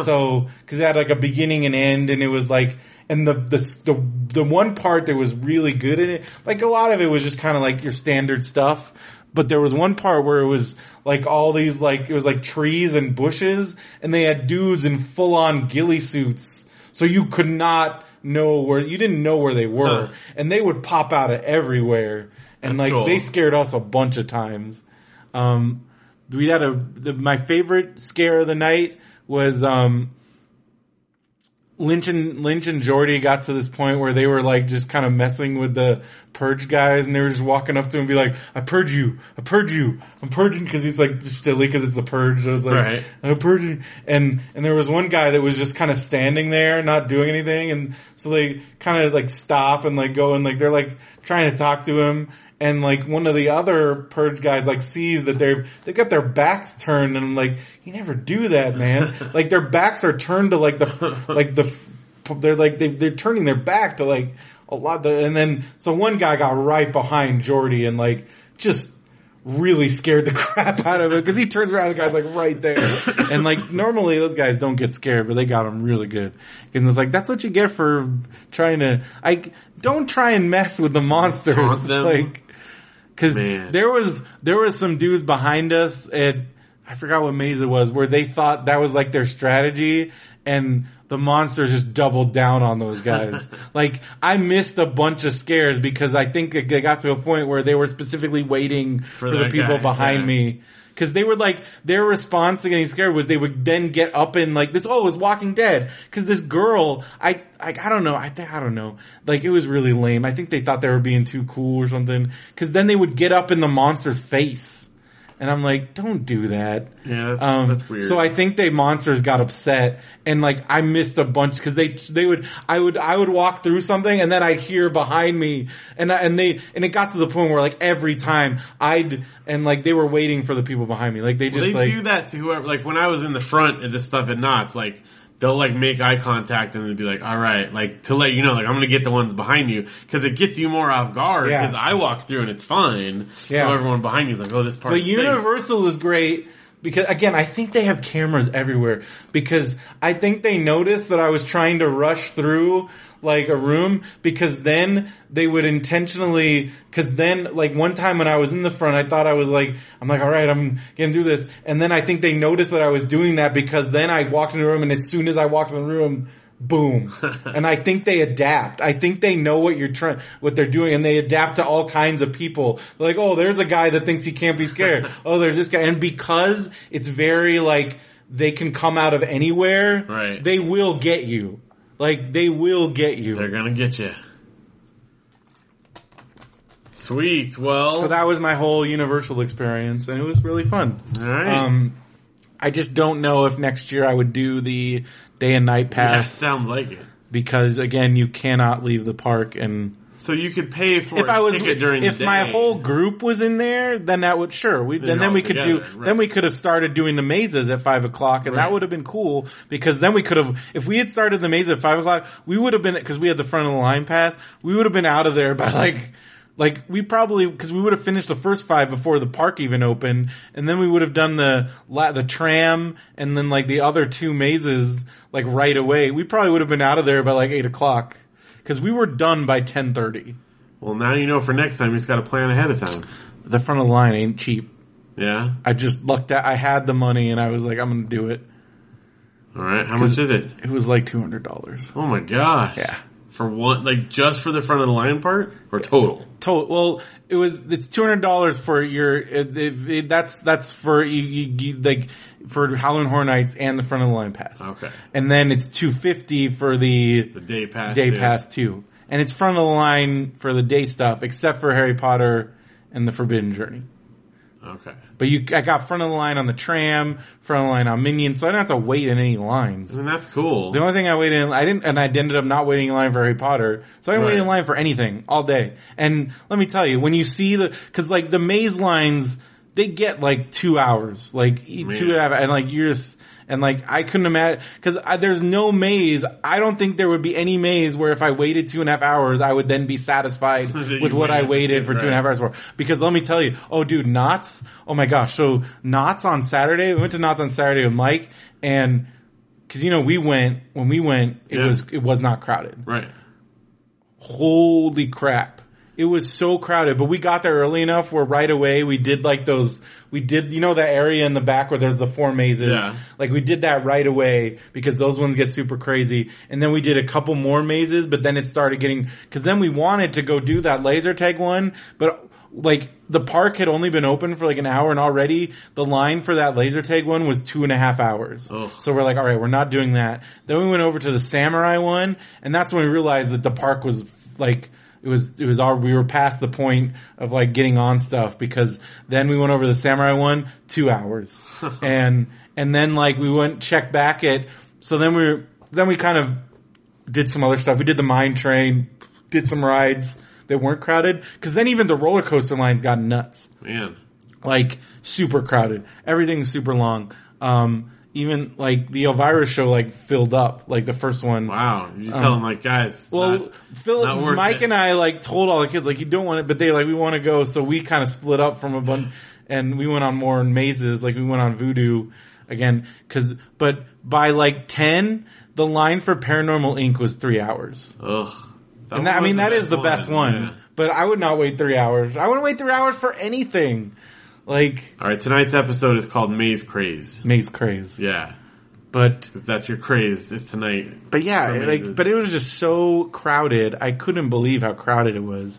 So, cause it had like a beginning and end and it was like, and the, the, the, the one part that was really good in it, like a lot of it was just kind of like your standard stuff. But there was one part where it was like all these like, it was like trees and bushes and they had dudes in full on ghillie suits. So you could not know where, you didn't know where they were. Huh. And they would pop out of everywhere. And That's like cool. they scared us a bunch of times. Um, we had a the, my favorite scare of the night was um, Lynch and Lynch and Jordy got to this point where they were like just kind of messing with the purge guys, and they were just walking up to him and be like, "I purge you, I purge you, I'm purging," because he's like just silly because it's the purge. So it's like, Right. I'm purging, and and there was one guy that was just kind of standing there, not doing anything, and so they kind of like stop and like go and like they're like trying to talk to him, and like one of the other purge guys like sees that they're they've got their backs turned and I'm like you never do that man. Like their backs are turned to like the like the they're like they, they're turning their back to like a lot the, and then so one guy got right behind Jordy and like just really scared the crap out of him because he turns around and the guy's like right there. And like normally those guys don't get scared but they got him really good. And it's like that's what you get for trying to I don't try and mess with the monsters. Like Cause Man. there was, there was some dudes behind us at, I forgot what maze it was, where they thought that was like their strategy and the monsters just doubled down on those guys. like, I missed a bunch of scares because I think it got to a point where they were specifically waiting for, the people guy, behind yeah. me. Cause they would like, their response to getting scared was they would then get up and like this, oh, it was Walking Dead. Cause this girl, I, I, I don't know, I think, I don't know. Like it was really lame. I think they thought they were being too cool or something. Cause then they would get up in the monster's face. And I'm like, don't do that. Yeah, that's, Um, that's weird. So I think they monsters got upset and like I missed a bunch because they they would I would I would walk through something and then I'd hear behind me and I, and they and it got to the point where like every time I'd and like they were waiting for the people behind me like they just they like do that to whoever. Like when I was in the front at this stuff at Knott's, like they'll like make eye contact and they'll be like, "All right," like to let you know, like I'm gonna get the ones behind you because it gets you more off guard. Yeah. Because I walk through and it's fine. Yeah. So everyone behind you is like, "Oh, this part." But is safe." Universal is great because again, I think they have cameras everywhere because I think they noticed that I was trying to rush through like a room because then they would intentionally cause then like one time when I was in the front I thought I was like I'm like all right I'm gonna do this. And then I think they noticed that I was doing that because then I walked in the room and as soon as I walked in the room boom. And i think they adapt. I think they know what you're trying what they're doing and they adapt to all kinds of people. They're like oh there's a guy that thinks he can't be scared. Oh there's this guy. And because it's very like they can come out of anywhere Right. they will get you like they will get you They're gonna get you. Sweet. Well, so that was my whole universal experience and it was really fun all right. um I just don't know if next year I would do the day and night Yeah, pass sounds like it. because again, you cannot leave the park and So you could pay for if I was during if the day. my whole group was in there, then that would sure we Then then then we could do right. then we could have started doing the mazes at five o'clock, and Right. that would have been cool because then we could have if we had started the maze at five o'clock, we would have been because we had the front of the line pass, we would have been out of there by like. Like we probably because we would have finished the first five before the park even opened, and then we would have done the la- the tram and then like the other two mazes like right away. We probably would have been out of there by like eight o'clock because we were done by ten thirty. well, now you know for next time you just got to plan ahead of time. The front of the line ain't cheap. Yeah. I just looked at, I had the money and I was like, I'm gonna do it. All right. How much is it? It was like $200. Oh my god. Yeah. For what? like just for the front of the line part or total? Total, well, it was, it's $200 for your, it, it, it- that's, that's for, you, you, you, like, for Halloween Horror Nights and the front of the line pass. Okay. And then it's 250 for the The day pass. day too. pass too. And it's front of the line for the day stuff, except for Harry Potter and the Forbidden Journey. Okay. But you, I got front of the line on the tram, front of the line on Minions, so I don't have to wait in any lines. Mean, that's cool. The only thing I waited in, I didn't, and I ended up not waiting in line for Harry Potter. So I didn't wait in line for anything all day. And let me tell you, when you see the, cause like the maze lines, they get like two hours, like Man. two and a half, and like you're just, and like I couldn't imagine, cause I, there's no maze. I don't think there would be any maze where if I waited two and a half hours, I would then be satisfied with what I waited for two and a half hours for. Because let me tell you, oh dude, Knott's, oh my gosh. So Knott's on Saturday, we went to Knott's on Saturday with Mike and cause you know, we went, when we went, it Yeah. was, it was not crowded. right. Holy crap. It was so crowded, but we got there early enough where right away we did like those, we did, you know, that area in the back where there's the four mazes. Yeah. Like we did that right away because those ones get super crazy. And then we did a couple more mazes, but then it started getting, cause then we wanted to go do that laser tag one, but like the park had only been open for like an hour and already the line for that laser tag one was two and a half hours. Ugh. So we're like, all right, we're not doing that. Then we went over to the samurai one and that's when we realized that the park was like, it was, it was our, we were past the point of like getting on stuff because then we went over the samurai one, two hours. and, and then like we went check back at, so then we were, then we kind of did some other stuff. We did the mine train, did some rides that weren't crowded. Cause then even the roller coaster lines got nuts. Man. Like super crowded. Everything's super long. Um, even like the Elvira show like filled up, like the first one. Wow. You tell them like, guys. Um, Well, not- Phil, not Mike it. and I like told all the kids like you don't want it, but they like we want to go, so we kind of split up from a bunch, and we went on more mazes. Like we went on Voodoo again, because but by like ten, the line for Paranormal Inc was three hours, Ugh. That and that, I mean that is the best one. yeah. But I would not wait three hours. I wouldn't wait three hours for anything. Like All right. Tonight's episode is called Maze Craze. maze craze, Yeah. but that's your craze is tonight. But yeah, like, but it was just so crowded. I couldn't believe how crowded it was.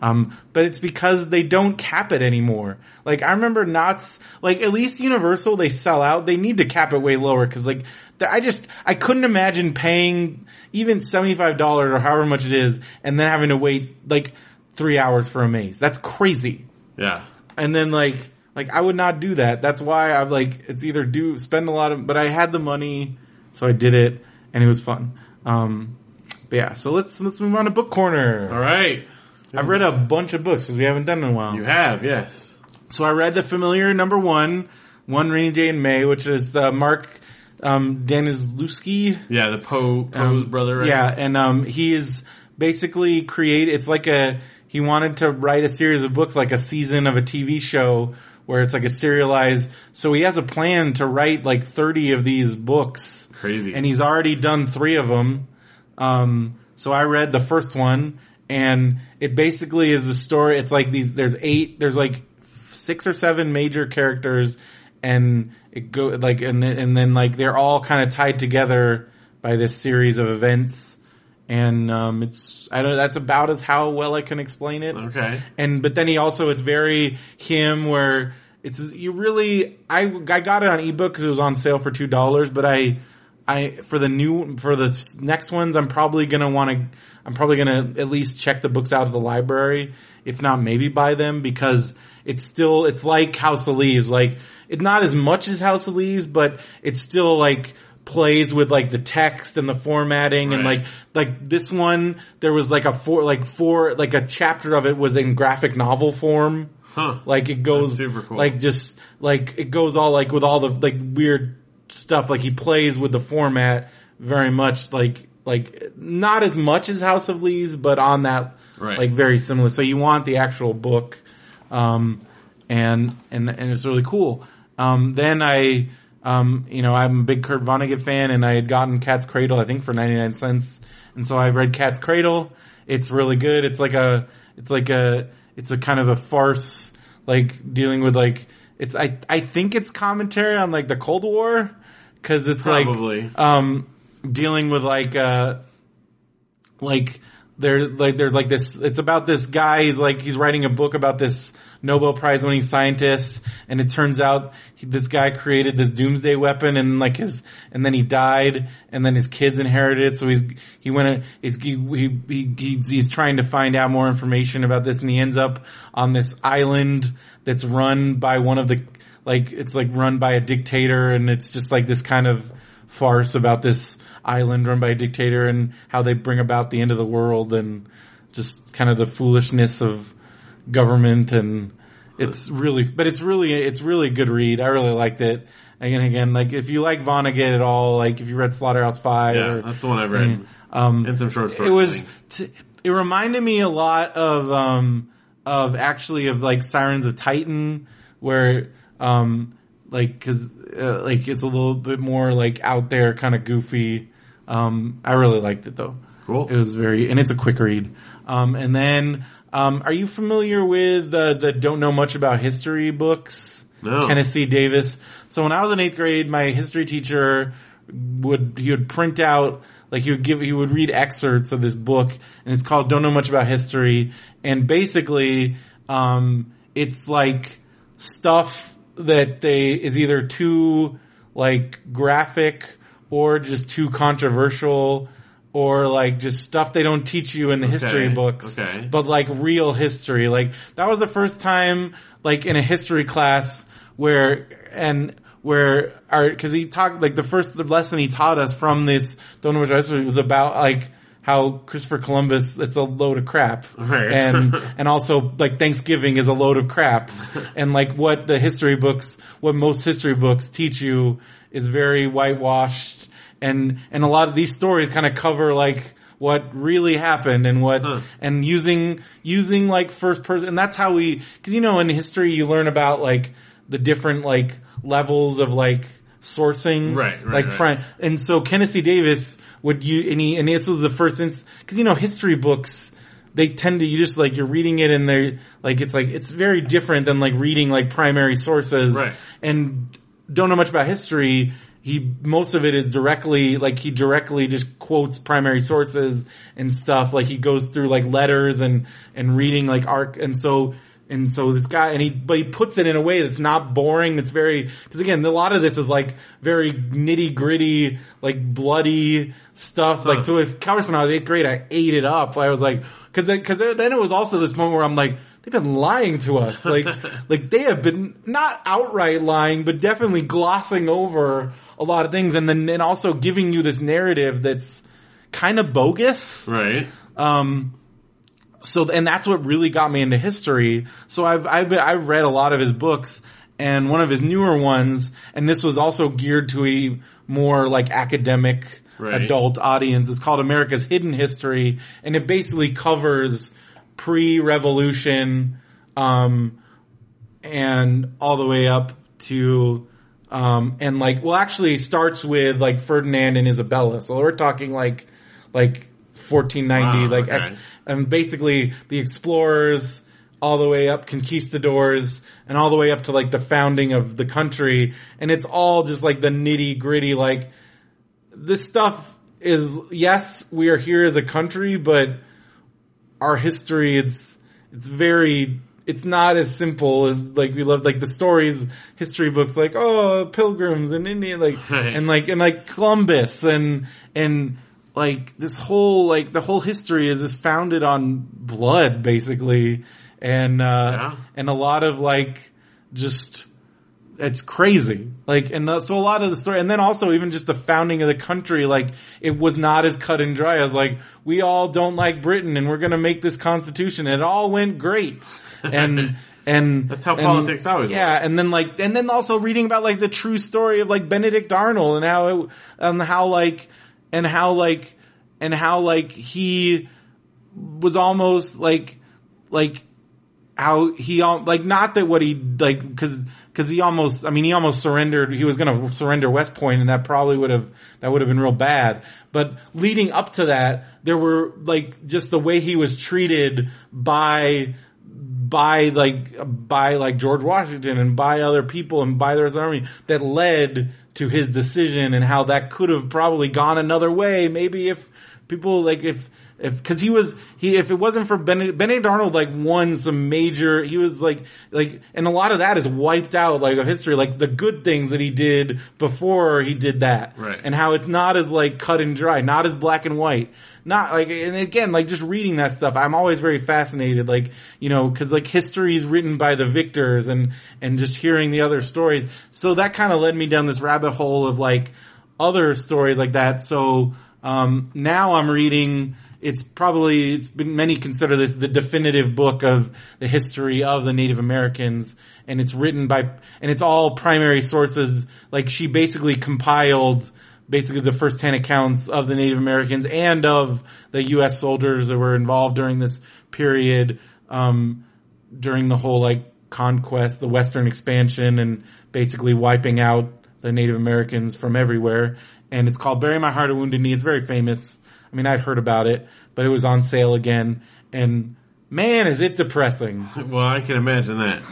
Um, but it's because they don't cap it anymore. Like I remember Knott's, like at least Universal, they sell out. They need to cap it way lower because like the, I just I couldn't imagine paying even seventy five dollars or however much it is, and then having to wait like three hours for a maze. That's crazy. Yeah. And then like like I would not do that. That's why I'm like it's either do spend a lot of but I had the money so I did it and it was fun. Um but yeah, so let's let's move on to book corner. All right. I've read a bunch of books because we haven't done in a while. You have, yes. So I read the familiar number one, One Rainy Day in May, which is uh, Mark um, Danielewski. Yeah, the Poe Poe's Um, brother. Right? Yeah, and um, he is basically create. It's like a he wanted to write a series of books, like a season of a TV show, where it's like a serialized. So he has a plan to write like thirty of these books, Crazy. and he's already done three of them. Um, so I read the first one, and it basically is the story. It's like these. There's eight. There's like six or seven major characters, and it go like and and then like they're all kind of tied together by this series of events. And um, it's I don't. That's about as how well I can explain it Okay. and but then he also it's very him where it's you really I I got it on ebook because it was on sale for two dollars, but I I for the new for the next ones, I'm probably gonna want to. I'm probably gonna at least check the books out of the library, if not maybe buy them because it's still it's like House of Leaves. Like it's not as much as House of Leaves, but it's still like plays with like the text and the formatting and like like this one there was like a four like four like a chapter of it was in graphic novel form Huh. like it goes super cool. like just like it goes all like with all the like weird stuff like he plays with the format very much like like not as much as House of Leaves but on that Right. like very similar so you want the actual book um and and and it's really cool um then I um you know I'm a big Kurt Vonnegut fan and I had gotten Cat's Cradle I think for 99 cents. And so I read Cat's Cradle. It's really good. It's like a it's like a it's a kind of a farce like dealing with like it's I I think it's commentary on like the Cold War because it's Probably. like um dealing with like uh like there like there's like this it's about this guy. He's like he's writing a book about this Nobel Prize winning scientist and it turns out he, this guy created this doomsday weapon and like his and then he died and then his kids inherited it so he's he went he's he, he, he he's trying to find out more information about this and he ends up on this island that's run by one of the like it's like run by a dictator and it's just like this kind of farce about this island run by a dictator and how they bring about the end of the world and just kind of the foolishness of government and it's really but it's really it's really a good read. I really liked it. Again, again, like if you like Vonnegut at all, like if you read Slaughterhouse Five, Yeah, or, that's the one I've read. um, and some short stories. it was t- it reminded me a lot of um of actually of like Sirens of Titan where um like cuz uh, like it's a little bit more like out there kind of goofy um I really liked it though Cool. it was very and it's a quick read um and then um are you familiar with the the don't know much about history books No. Kenneth C. Davis. So when I was in eighth grade, my history teacher would he would print out like he would give he would read excerpts of this book, and it's called "Don't Know Much About History," and basically, um, it's like stuff that they is either too like graphic or just too controversial. Or like just stuff they don't teach you in the history books, okay. but like real history. Like that was the first time, like in a history class where and where our because he talked like the first lesson he taught us from this don't know what history was about like how Christopher Columbus it's a load of crap Right. and and also like Thanksgiving is a load of crap and like what the history books what most history books teach you is very whitewashed and and a lot of these stories kind of cover like what really happened and what Huh. and using using like first person and that's how we because you know in history you learn about like the different like levels of like sourcing Right, right, like right. pri- and so Kenneth C. Davis would you and he and this was the first instance because you know history books they tend to you just like you're reading it and they're like it's like it's very different than like reading like primary sources Right. and don't know much about history he most of it is directly like he directly just quotes primary sources and stuff. Like he goes through like letters and and reading like arc and so and so this guy and he but he puts it in a way that's not boring. It's very because again a lot of this is like very nitty gritty like bloody stuff. Like so if when I was eighth grade I ate it up. I was like because because then it was also this moment where I'm like they've been lying to us like like they have been not outright lying but definitely glossing over a lot of things and then and also giving you this narrative that's kind of bogus right. um, so, and that's what really got me into history. So I've, I've been, I've read a lot of his books and one of his newer ones, and this was also geared to a more like academic Right. adult audience. It's called America's Hidden History and it basically covers pre-revolution, um, and all the way up to um and like well actually starts with like Ferdinand and Isabella. So we're talking like like 1490 Wow, like okay. ex- and basically the explorers all the way up conquistadors and all the way up to like the founding of the country and it's all just like the nitty gritty like this stuff is yes we are here as a country but our history it's it's very it's not as simple as like we love like the stories, history books like oh pilgrims and India like Right. and like and like Columbus and and like this whole like the whole history is just founded on blood basically and uh Yeah. and a lot of like just it's crazy. Like, and the, so a lot of the story, and then also even just the founding of the country, like, it was not as cut and dry as like, we all don't like Britain and we're gonna make this constitution. It all went great. And, and That's how and- politics always Yeah, and then like, and then also reading about like the true story of like Benedict Arnold and how it, and how like, and how like, and how like he was almost like, like how he like not that what he like because because he almost I mean he almost surrendered he was going to surrender West Point and that probably would have that would have been real bad. But leading up to that there were like just the way he was treated by by like by like George Washington and by other people and by the rest of the army that led to his decision and how that could have probably gone another way. Maybe if people like if if because he was he if it wasn't for Benedict, Benedict Arnold like won some major he was like like and a lot of that is wiped out like of history like the good things that he did before he did that Right. and how it's not as like cut and dry not as black and white not like and again like just reading that stuff I'm always very fascinated like you know because like history is written by the victors and and just hearing the other stories so that kind of led me down this rabbit hole of like other stories like that. So um, now I'm reading. It's probably it's been many consider this the definitive book of the history of the Native Americans, and it's written by and it's all primary sources. Like she basically compiled basically the first ten accounts of the Native Americans and of the U.S. soldiers that were involved during this period. Um, during the whole like conquest, the Western expansion, and basically wiping out the Native Americans from everywhere. And it's called "Bury My Heart at Wounded Knee." It's very famous. I mean, I'd heard about it, but it was on sale again, and man, is it depressing. Well, I can imagine that.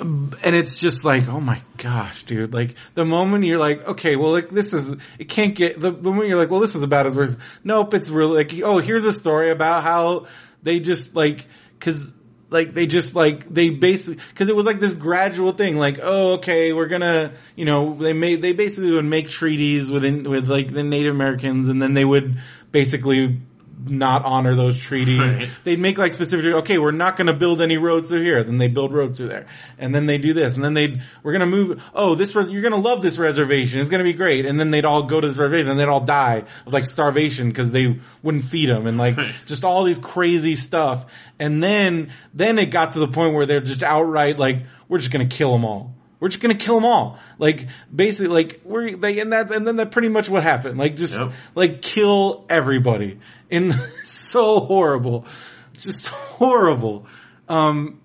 And it's just like, oh my gosh, dude! Like the moment you're like, okay, well, like this is, it can't get. The moment you're like, well, this is about as worse. Nope, it's really like, oh, here's a story about how they just like, cause like they just like they basically because it was like this gradual thing like oh okay we're gonna you know they made they basically would make treaties within with like the native americans and then they would basically not honor those treaties. Right. they'd make like specific okay we're not going to build any roads through here. Then they build roads through there. And then they do this. And then they'd we're going to move oh this res- you're going to love this reservation. It's going to be great. And then they'd all go to this reservation. And they'd all die of like starvation because they wouldn't feed them and like Right. just all these crazy stuff. And then then it got to the point where they're just outright like we're just going to kill them all we're just gonna kill them all. Like basically, like we're they and that and then that pretty much what happened. Like just Yep. like kill everybody. And so horrible, just horrible. Um,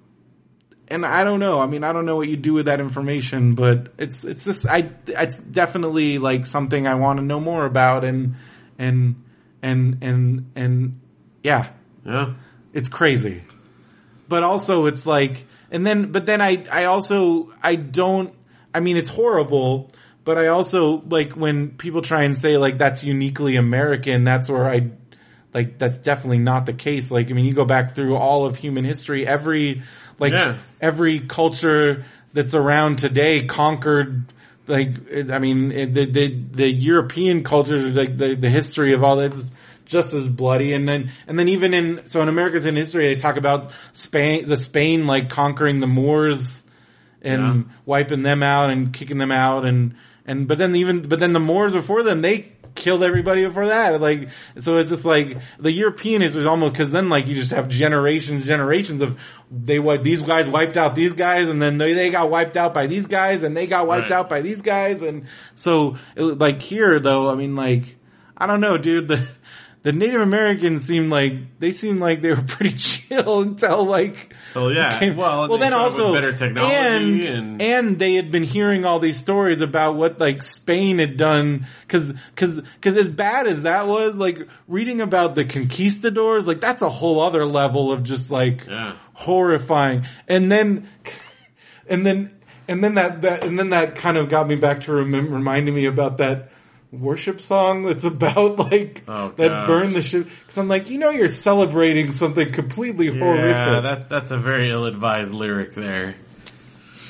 and I don't know. I mean, I don't know what you do with that information, but it's it's just I it's definitely like something I want to know more about, and and and and and yeah, Yeah. it's crazy. But also it's like and then but then I I also I don't I mean it's horrible, but I also like when people try and say like that's uniquely American, that's where I like that's definitely not the case. Like I mean you go back through all of human history, every like Yeah. every culture that's around today conquered like I mean the the the European culture like the the history of all that just as bloody and then and then even in so in Americans in history they talk about Spain the Spain like conquering the Moors and Yeah. wiping them out and kicking them out and and but then even but then the Moors before them they killed everybody before that like so it's just like the European is almost because then like you just have generations generations of they what these guys wiped out these guys and then they, they got wiped out by these guys and they got wiped Right. out by these guys and so it, like here though I mean like I don't know dude the the Native Americans seemed like they seemed like they were pretty chill until like So yeah. well, well then also better technology and, and, and they had been hearing all these stories about what like Spain had done because because because as bad as that was like reading about the conquistadors like that's a whole other level of just like Yeah. horrifying and then and then and then that, that and then that kind of got me back to remem- reminding me about that worship song that's about like Oh, that burn the ship. Because I'm like, you know, you're celebrating something completely Yeah, horrific. that's that's a very ill-advised lyric there.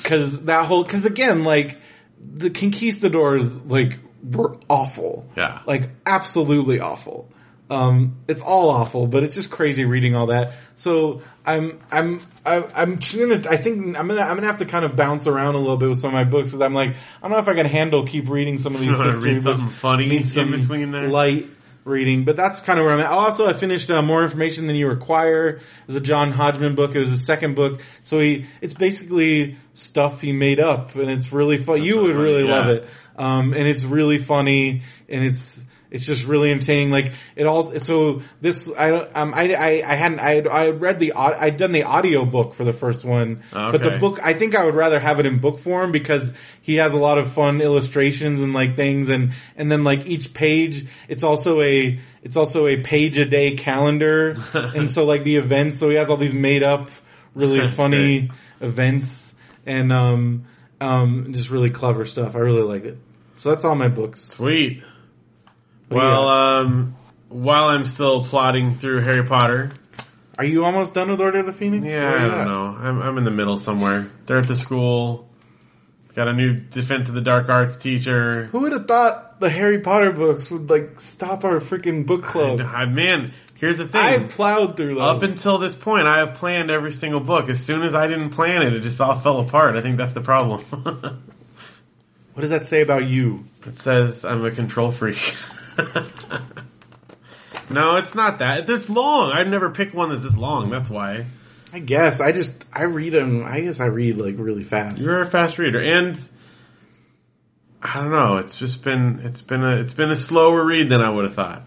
Because that whole, because again, like the conquistadors, like were awful. Yeah. like absolutely awful. Um, it's all awful, but it's just crazy reading all that. So I'm, I'm, I, I'm gonna, I think I'm gonna, I'm gonna have to kind of bounce around a little bit with some of my books because I'm like, I don't know if I can handle keep reading some of these. You wanna history read something books. funny Need some in between there? light reading, but that's kind of where I'm at. Also, I finished uh, more information than you require. It was a John Hodgman book. It was the second book, so he it's basically stuff he made up, and it's really fun. You would really yeah. love it, um, and it's really funny, and it's it's just really entertaining. Like it all. So this I don't. Um, I I I hadn't. I I read the. I'd done the audio book for the first one, but the book. I think I would rather have it in book form because he has a lot of fun illustrations and like things, and and then like each page, it's also a it's also a page a day calendar, and so like the events. So he has all these made up, really funny events, and um um just really clever stuff. I really like it. So that's all my books. Sweet. What Well, um, while I'm still plotting through Harry Potter, Are you almost done with Order of the Phoenix? yeah, Where I you don't at? know. I'm, I'm in the middle somewhere. They're at the school. Got a new Defense of the Dark Arts teacher. Who would have thought the Harry Potter books would like stop our freaking book club? I, man, here's the thing. I plowed through those. Up until this point, I have planned every single book. As soon as I didn't plan it, it just all fell apart. I think that's the problem. what does that say about you? it says I'm a control freak. no, it's not that. It's long. I've never picked one that's this long. That's why. I guess I just I read them. I guess I read like really fast. You're a fast reader, and I don't know. It's just been it's been a it's been a slower read than I would have thought.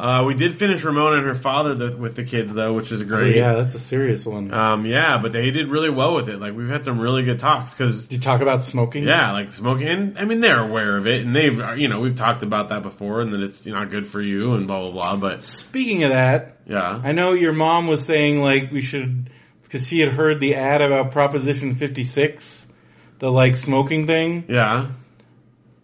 Uh, we did finish Ramona and her father the, with the kids though, which is Oh, great. yeah, that's a serious one. Um, yeah, but they did really well with it. Like we've had some really good talks because Did you talk about smoking? yeah, like smoking. And, I mean, they're aware of it, and they've you know we've talked about that before, and that it's not good for you, and blah blah blah. But Speaking of that, yeah, I know your mom was saying like we should because she had heard the ad about Proposition Fifty Six, the like smoking thing. yeah,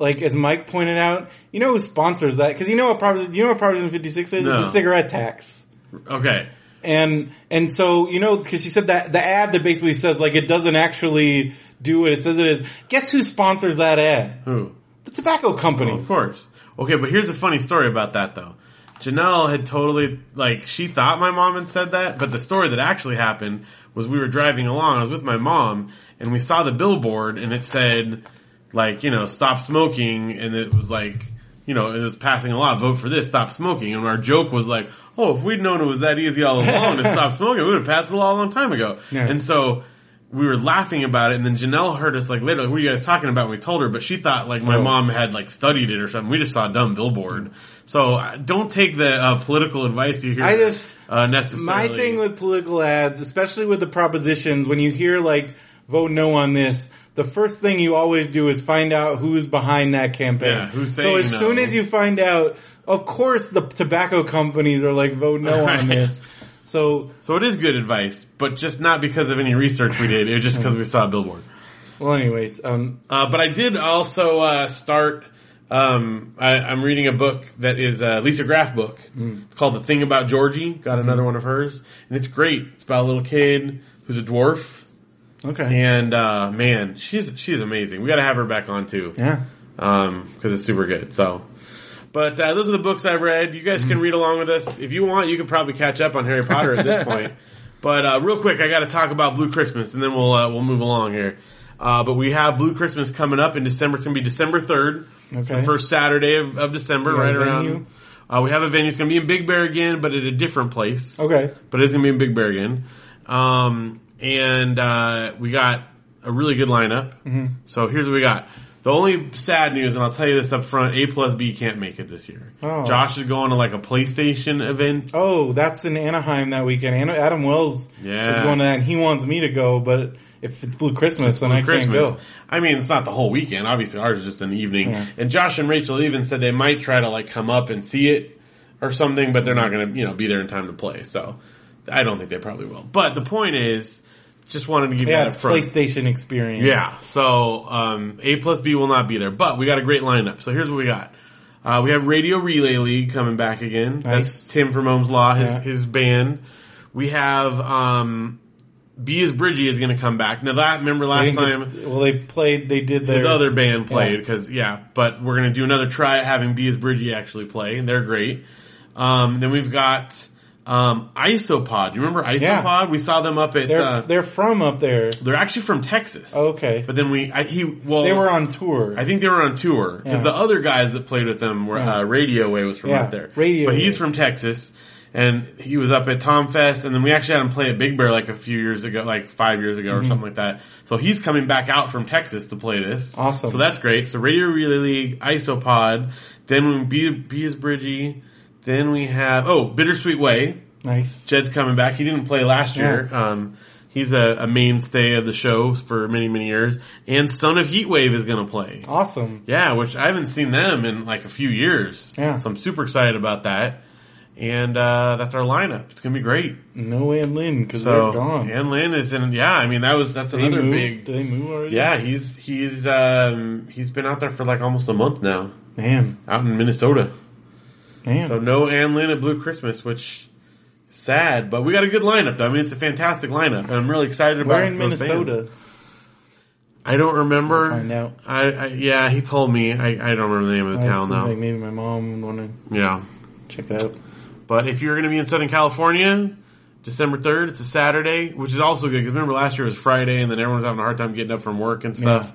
Like as Mike pointed out, you know who sponsors that? Because you know what Proposition you know what Proposition Fifty Six is? No. It's a cigarette tax. okay, And and so you know because she said that the ad that basically says like it doesn't actually do what it says it is. Guess who sponsors that ad? who? The tobacco company. Of course. Okay, but here's a funny story about that though. Janelle had totally, like, she thought my mom had said that, but the story that actually happened was we were driving along, I was with my mom, and we saw the billboard and it said, like, you know, stop smoking, and it was like, you know, it was passing a law, vote for this, stop smoking, and our joke was like, oh, if we'd known it was that easy all along to stop smoking, we would have passed the law a long time ago. Yeah. And so, we were laughing about it, and then Janelle heard us like later, like, what are you guys talking about? And we told her, but she thought like my Oh. mom had like studied it or something. We just saw a dumb billboard. So uh, don't take the uh, political advice you hear. I just- uh, necessarily. My thing with political ads, especially with the propositions, when you hear like vote no on this, the first thing you always do is find out who's behind that campaign. Yeah, who's so as no. soon as you find out, of course the tobacco companies are like vote no on this. So so it is good advice, but just not because of any research we did. It was just because we saw a billboard. well, anyways, um, Uh, but I did also uh, start. Um, I, I'm reading a book that is a Lisa Graff book. It's called The Thing About Georgie. Got another one of hers, and it's great. It's about a little kid who's a dwarf, okay, and uh, man, she's she's amazing. We got to have her back on too. yeah. um, because it's super good. So, but uh, those are the books I've read. You guys can read along with us if you want. You could probably catch up on Harry Potter at this point. But uh, real quick, I got to talk about Blue Christmas, and then we'll uh, we'll move along here. Uh, but we have Blue Christmas coming up in December. It's going to be December third. It's the Okay. first Saturday of, of December, right around. Uh, we have a venue. It's going to be in Big Bear again, but at a different place Okay, but it's gonna be in Big Bear again. Um, and uh, we got a really good lineup. Mm-hmm. So here's what we got. The only sad news, and I'll tell you this up front: A plus B can't make it this year. Oh. Josh is going to like a PlayStation event. Oh, that's in Anaheim that weekend. Adam Wells Yeah. is going to that, and he wants me to go, but if it's Blue Christmas, then I Christmas. can't go. I mean, it's not the whole weekend. Obviously, ours is just an evening. Yeah. And Josh and Rachel even said they might try to like come up and see it or something, but they're not going to, you know, be there in time to play. So I don't think they probably will. But the point is, just wanted to give Yeah, that it's front. PlayStation experience. Yeah. So um, A plus B will not be there, but we got a great lineup. So here's what we got: Uh, we have Radio Relay League coming back again. Nice. That's Tim from Ohm's Law, his, Yeah. his band. We have, um, B is Bridgie is going to come back. Now that, remember last time, well, they played. They did their his other band played because yeah, but we're gonna do another try at having B is Bridgie actually play, and they're great. Um, then we've got um, Isopod. You remember Isopod? Yeah. We saw them up at. They're uh, they're from up there. they're actually from Texas. Okay, But then we, I, he, well, they were on tour. I think they were on tour because Yeah. the other guys that played with them were Yeah. uh, Radio Way was from up there. Radio but he's from Texas, and he was up at Tom Fest, and then we actually had him play at Big Bear like a few years ago, like five years ago Mm-hmm. or something like that. So he's coming back out from Texas to play this. Awesome. So that's great. So Radio Relay League, Isopod, then we B, B is Bridgie, then we have oh Bittersweet Way. nice. Jed's coming back. He didn't play last year. Um, he's a, a mainstay of the show for many, many years. And Son of Heatwave is going to play. Awesome. Yeah, which I haven't seen them in like a few years. Yeah. So I'm super excited about that. And, uh, that's our lineup. It's going to be great. No Ann Lynn because So, they're gone. Ann Lynn is in, yeah, I mean, that was, that's They another moved- big, Did they move already? yeah, he's, he's, um, he's been out there for like almost a month now, Man, out in Minnesota. Man. So no Ann Lynn at Blue Christmas, which sad, but we got a good lineup though. I mean, it's a fantastic lineup, and I'm really excited about We're in Minnesota. bands. I don't remember. Find out. I, I yeah, he told me. I, I don't remember the name of the I town though. maybe my mom would want Yeah, to check it out. but if you're going to be in Southern California, December 3rd, it's a Saturday, which is also good because remember last year was Friday, and then everyone's having a hard time getting up from work and stuff.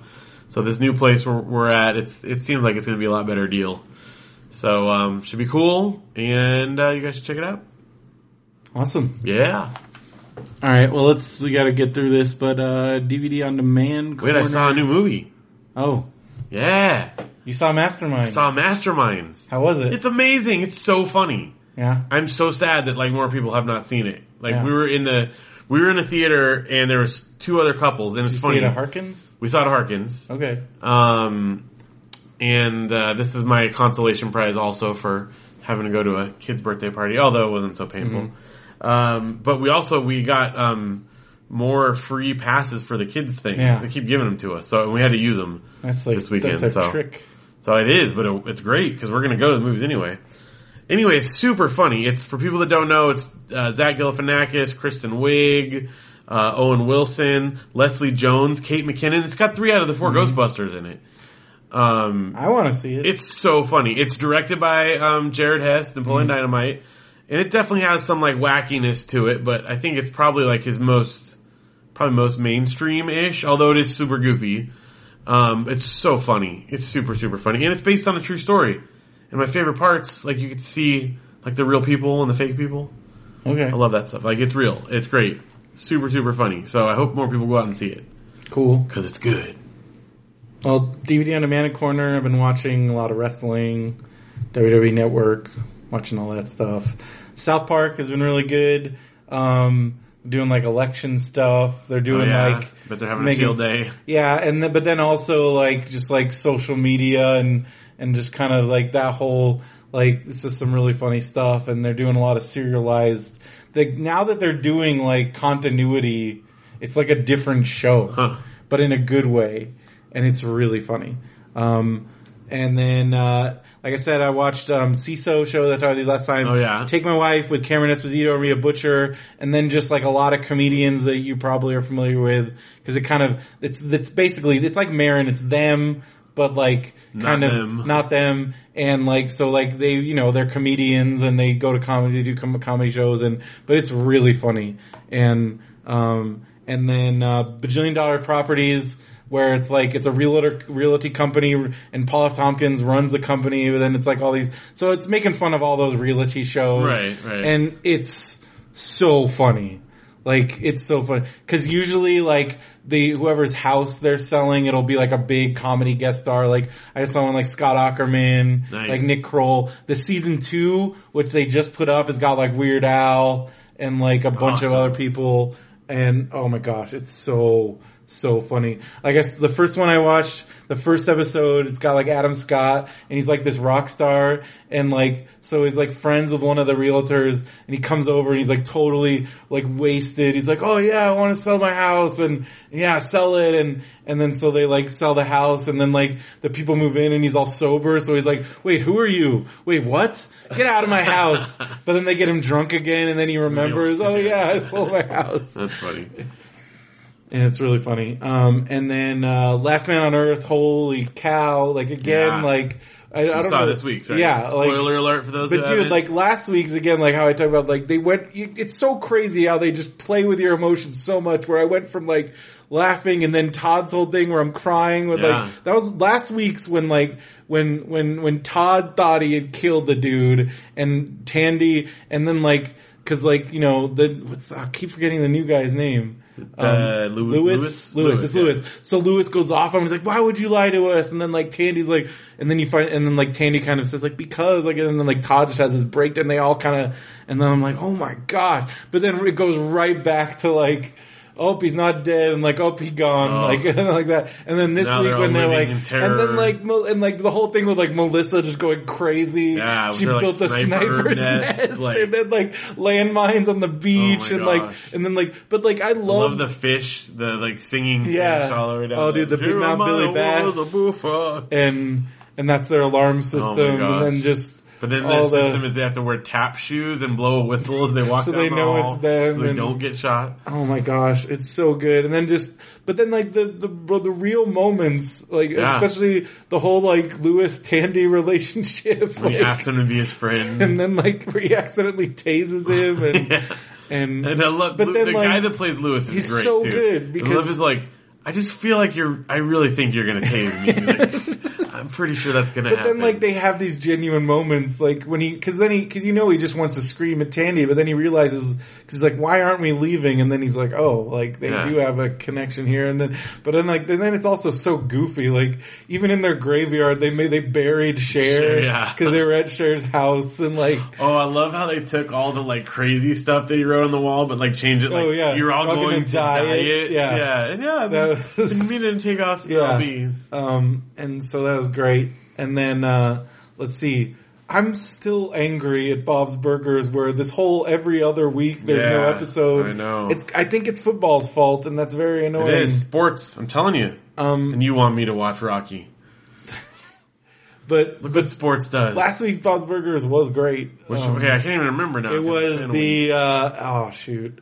So this new place where we're at, it's it seems like it's going to be a lot better deal. So um, should be cool, and uh, you guys should check it out. Awesome. Yeah. All right. Well, let's. We got to get through this, but uh DVD on demand. Wait, I saw a new movie. Oh, Yeah. you saw Mastermind. Saw Masterminds. How was it? It's amazing. It's so funny. yeah. I'm so sad that like more people have not seen it. Like Yeah. we were in the we were in a theater and there was two other couples and Did it's you funny. see it at Harkins? we saw it at Harkins. Okay. Um and uh, this is my consolation prize also for having to go to a kid's birthday party, although it wasn't so painful. Mm-hmm. Um but we also we got um more free passes for the kids thing. Yeah. They keep giving them to us. So we had to use them. That's like This weekend, That's a so. trick. So it is, but it, it's great because we're going to go to the movies anyway. Anyway, it's super funny. It's for people that don't know. It's uh, Zach Galifianakis, Kristen Wiig, uh, Owen Wilson, Leslie Jones, Kate McKinnon. It's got three out of the 4 Ghostbusters in it. Um, I want to see it. it's so funny. It's directed by um, Jared Hess, Napoleon Dynamite, and it definitely has some like wackiness to it. But I think it's probably like his most, probably most mainstream ish. Although it is super goofy. Um, it's so funny. It's super super funny, and it's based on a true story. And my favorite parts, like you could see like the real people and the fake people. okay. I love that stuff. Like it's real. It's great. Super super funny. So I hope more people go out and see it Cool. because it's good. Well, DVD on demand corner. I've been watching a lot of wrestling, WWE Network, watching all that stuff. South Park has been really good. Um, doing like election stuff. They're Oh, doing yeah. like but they're having making- a field day. Yeah, and then, but then also like just like social media and and just kind of like that whole like this is some really funny stuff, and they're doing a lot of serialized. The, now that they're doing like continuity, it's like a different show, Huh. but in a good way, and it's really funny. Um, and then, uh, like I said, I watched um, Seeso show that I did last time. Oh, yeah. Take My Wife with Cameron Esposito and Rhea Butcher, and then just like a lot of comedians that you probably are familiar with, because it kind of it's it's basically it's like Maron, it's them, but like Not kind of them. not them, and like so like they you know they're comedians and they go to comedy do com- comedy shows and but it's really funny and um and then uh, bajillion dollar properties where it's like it's a realtor realty company and Paul F. Tompkins runs the company, but then it's like all these. So it's making fun of all those realty shows, Right, right. And it's so funny. Like it's so funny because usually like the whoever's house they're selling, it'll be like a big comedy guest star. Like I saw one like Scott Aukerman, Nice. like Nick Kroll. The season two, which they just put up, has got like Weird Al and like a bunch of other people. And oh my gosh, it's so so funny. I guess the first one I watched, the first episode, it's got like Adam Scott, and he's like this rock star, and like so he's like friends with one of the realtors, and he comes over and he's like totally like wasted. He's like, oh yeah, I want to sell my house, and yeah, sell it, and and then so they like sell the house, and then like the people move in, and he's all sober, so he's like, wait, who are you? Wait, what? Get out of my house! But then they get him drunk again, and then he remembers, oh yeah, I sold my house That's funny. And it's really funny. Um, and then uh, Last Man on Earth, holy cow! Like again, Yeah. like I, I don't saw know this week. right? Yeah, like Spoiler alert for those who but dude, haven't. like last week's again, like how I talked about, like they went. You, it's so crazy how they just play with your emotions so much. Where I went from like laughing and then Todd's whole thing where I'm crying with Yeah. like that was last week's when like when when when Todd thought he had killed the dude and Tandy and then like because like you know the what's I keep forgetting the new guy's name. Uh, Lew- Lewis, Lewis? Lewis, it's Lewis, yeah. Lewis. So Lewis goes off on him. He's like, "Why would you lie to us?" And then like Tandy's like, and then you find, and then like Tandy kind of says like, "Because," like, and then like Todd just has this breakdown. They all kind of, and then I'm like, "Oh my gosh!" But then it goes right back to like. Oh, he's not dead, and like, oh, he gone, Oh. like, and like that. And then this Now week they're when they're like, and then like, and like the whole thing with like Melissa just going crazy. Yeah, she her, like, built a sniper nest, nest, like- and then like landmines on the beach, oh my and like, and then like, but like, I love, love the fish, the like singing Yeah. all the way down. Oh, dude, the big mouth Billy Bass. And and that's their alarm oh system, and gosh. then just But then all their the- system is they have to wear tap shoes and blow a whistle as they walk So down they the know hall, it's them so they and- don't get shot. oh my gosh, it's so good. And then just, but then like the the bro, the real moments, like Yeah. especially the whole like Lewis Tandy relationship, he like, asks him to be his friend. and then like where he accidentally tases him, and Yeah. and, And I love But Lu- then, the like, guy that plays Lewis is he's great so too. good because- Lewis is like, I just feel like you're. I really think you're gonna tase me. Like, I'm pretty sure that's gonna happen. But happen. then, like, they have these genuine moments, like when he, cause then he, cause you know he just wants to scream at Tandy, but then he realizes, cause he's like, why aren't we leaving? And then he's like, oh, like they Yeah. do have a connection here. And then, but then like, and then it's also so goofy. Like, even in their graveyard, they made, they buried Cher, yeah. cause they were at Cher's house and like, Oh, I love how they took all the like crazy stuff that he wrote on the wall, but like changed it. Like, Oh, yeah. you're all We're going to diet. Yeah. yeah, and yeah. I was- didn't mean to take off Yeah. LBs. Um, and so that was great. And then, uh, let's see. I'm still angry at Bob's Burgers where this whole every other week there's no episode. I know. It's, I think it's football's fault and that's very annoying. It is sports. I'm telling you. Um, And you want me to watch Rocky? but, Look but what sports does. last week's Bob's Burgers was great. Which, Um, okay, I can't even remember now. It was it's been a week. the, uh, oh shoot.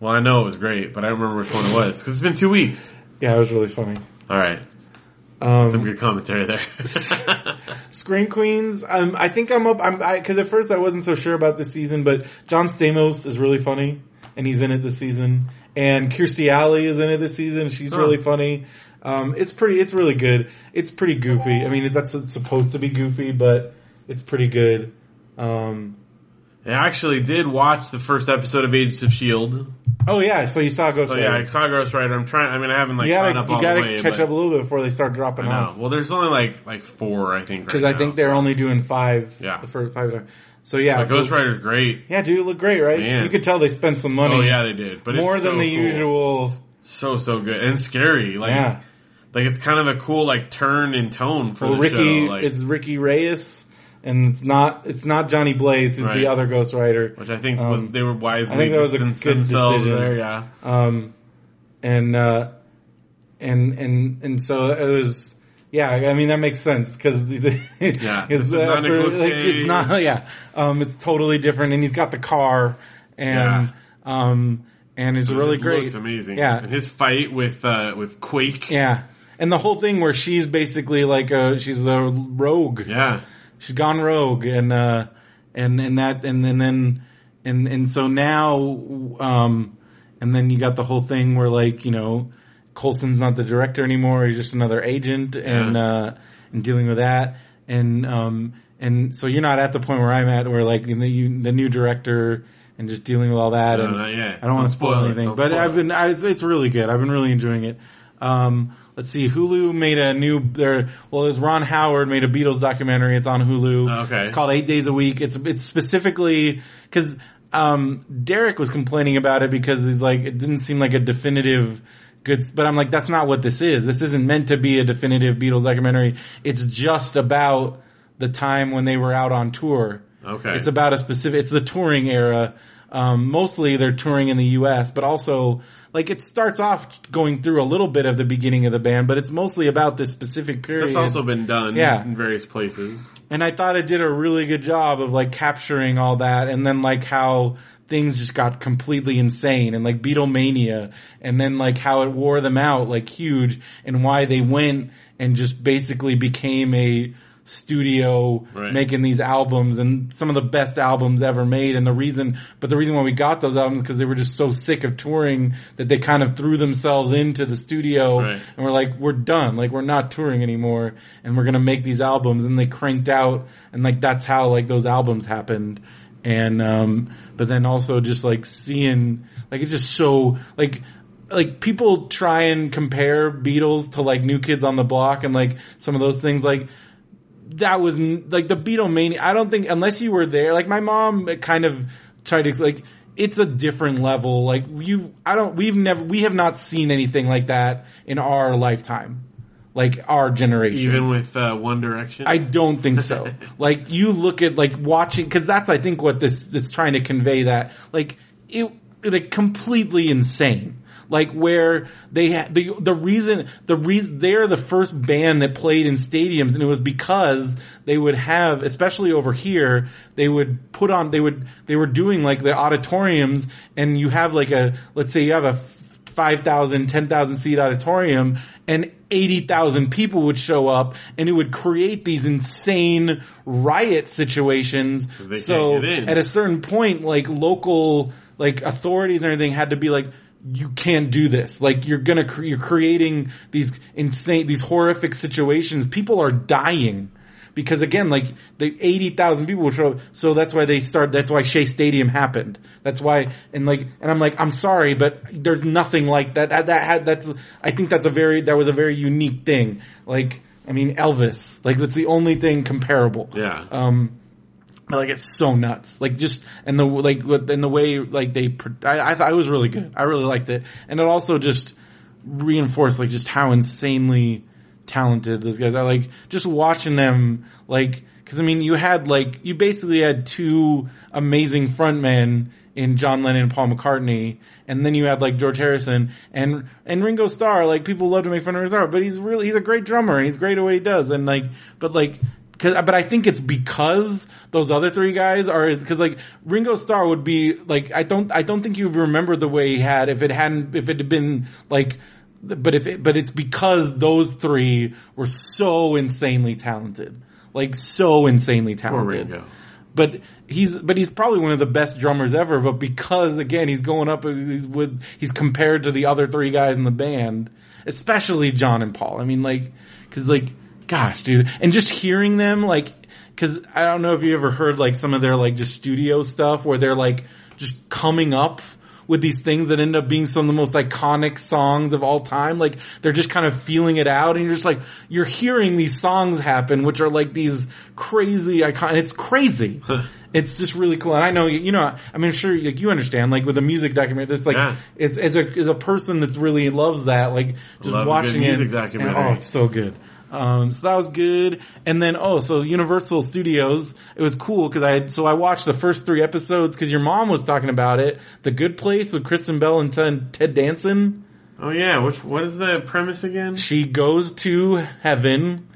Well, I know it was great, but I don't remember which one it was because it's been two weeks. Yeah, it was really funny. All right, some Um, good commentary there. Scream Queens, um, I think I'm up, I'm, cause at first I wasn't so sure about this season, but John Stamos is really funny and he's in it this season. And Kirstie Alley is in it this season. She's Huh. really funny. Um, it's pretty, it's really good. It's pretty goofy. I mean, that's it's supposed to be goofy, but it's pretty good. Um, I actually did watch the first episode of Agents of Shield. oh yeah, so you saw Ghost So yeah, I Rider. saw Ghost Rider. I'm trying. I mean, I haven't like you gotta, up you gotta way. catch up a little bit before they start dropping off. Well, there's only like like four, I think. Cause right I think now, they're so. only doing five. Yeah. The first five. So yeah. But Ghost Rider's great. Yeah, dude, it looked great, right? Man. You could tell they spent some money. Oh yeah, they did. But more than so the cool. usual. So so good and scary. Like Yeah. like it's kind of a cool like turn in tone for Well, the Ricky, show. Like, it's Ricky Reyes, and it's not it's not Johnny Blaze, who's Right. the other Ghost Rider. which I think Um, was they were wisely I think that was a good decision. there. Yeah. Um, and uh, and and and so it was. Yeah, I mean that makes sense because Yeah, not after like, it's not yeah, um, it's totally different, and he's got the car, and um, and it's It really just great. Looks amazing. Yeah, And his fight with uh with Quake. yeah, and the whole thing where she's basically like a she's a rogue. Yeah. She's gone rogue and uh and and that and, and then and and so now um and then you got the whole thing where like you know Coulson's not the director anymore he's just another agent and Yeah. uh and dealing with that. And um and so you're not at the point where I'm at where like the you, the new director and just dealing with all that No, and. I don't want to spoil spoil anything. Don't but spoil I've been I, it's, it's really good. I've been really enjoying it. Um Let's see. Hulu made a new. There, well, it was Ron Howard made a Beatles documentary. It's on Hulu. Okay. It's called Eight Days a Week. It's it's specifically because um, Derek was complaining about it because he's like it didn't seem like a definitive good, but I'm like, that's not what this is. This isn't meant to be a definitive Beatles documentary. It's just about the time when they were out on tour. Okay. It's about a specific, it's the touring era. Um, mostly they're touring in the U.S., but also like it starts off going through a little bit of the beginning of the band, but it's mostly about this specific period. That's also been done Yeah. in various places. and I thought it did a really good job of like capturing all that, and then like how things just got completely insane, and like Beatlemania, and then like how it wore them out like huge, and why they went and just basically became a studio Right. making these albums and some of the best albums ever made and the reason but the reason why we got those albums because they were just so sick of touring that they kind of threw themselves into the studio Right. and we're like, we're done. Like we're not touring anymore and we're gonna make these albums and they cranked out and like that's how like those albums happened. And um but then also just like seeing like it's just so like like people try and compare Beatles to like New Kids on the Block and like some of those things like that was like the Beatlemania. I don't think unless you were there, like my mom kind of tried to like it's a different level. Like you, I don't, we've never, we have not seen anything like that in our lifetime, like our generation. Even with uh, One Direction. I don't think so. like you look at like watching because that's I think what this it's trying to convey that like it like completely insane. Like where they ha- the the reason the reason they're the first band that played in stadiums and it was because they would have especially over here they would put on they would they were doing like the auditoriums and you have like a let's say you have a 5,000, 10,000 seat auditorium and 80,000 people would show up and it would create these insane riot situations. So can't get in. at a certain point, like local, like authorities and everything had to be like, you can't do this. Like you're gonna, cre- you're creating these insane, these horrific situations. People are dying. Because again, like the eighty thousand people would show up, so that's why they start. That's why Shea Stadium happened. That's why, and like, and I'm like, I'm sorry, but there's nothing like that. That, that had that's. I think that's a very that was a very unique thing. Like, I mean, Elvis. Like that's the only thing comparable. yeah. Um, like it's so nuts. Like just and the like and the way like they. I I thought it was really good. I really liked it, and it also just reinforced like just how insanely talented those guys are. Like just watching them, like because I mean you had like you basically had two amazing frontmen in John Lennon and Paul McCartney, and then you had like George Harrison and and Ringo Starr. Like people love to make fun of Ringo Starr, but he's really he's a great drummer and he's great at what he does. And like, but like. Cause, but I think it's because those other three guys are, cause like Ringo Starr would be like, I don't, I don't think you remember the way he had if it hadn't, if it had been like, but if it, but it's because those three were so insanely talented. Like so insanely talented Ringo. but he's but he's probably one of the best drummers ever. But because again he's going up he's with he's compared to the other three guys in the band, especially John and Paul. I mean, like because like gosh, dude, and just hearing them like because I don't know if you ever heard like some of their like just studio stuff where they're like just coming up with these things that end up being some of the most iconic songs of all time. Like they're just kind of feeling it out and you're just like, you're hearing these songs happen, which are like these crazy icon, it's crazy. It's just really cool. And I know, you know, I mean, I'm sure, like you understand, like with a music documentary, it's like, Yeah. it's, as a, as a person that's really loves that, like just Love a good watching it. music and- oh, it's so good. Um, so that was good. And then, oh, so Universal Studios, it was cool because I had, so I watched the first three episodes because your mom was talking about it. The Good Place with Kristen Bell and Ted, Ted Danson. Oh yeah. Which what is the premise again? She goes to heaven.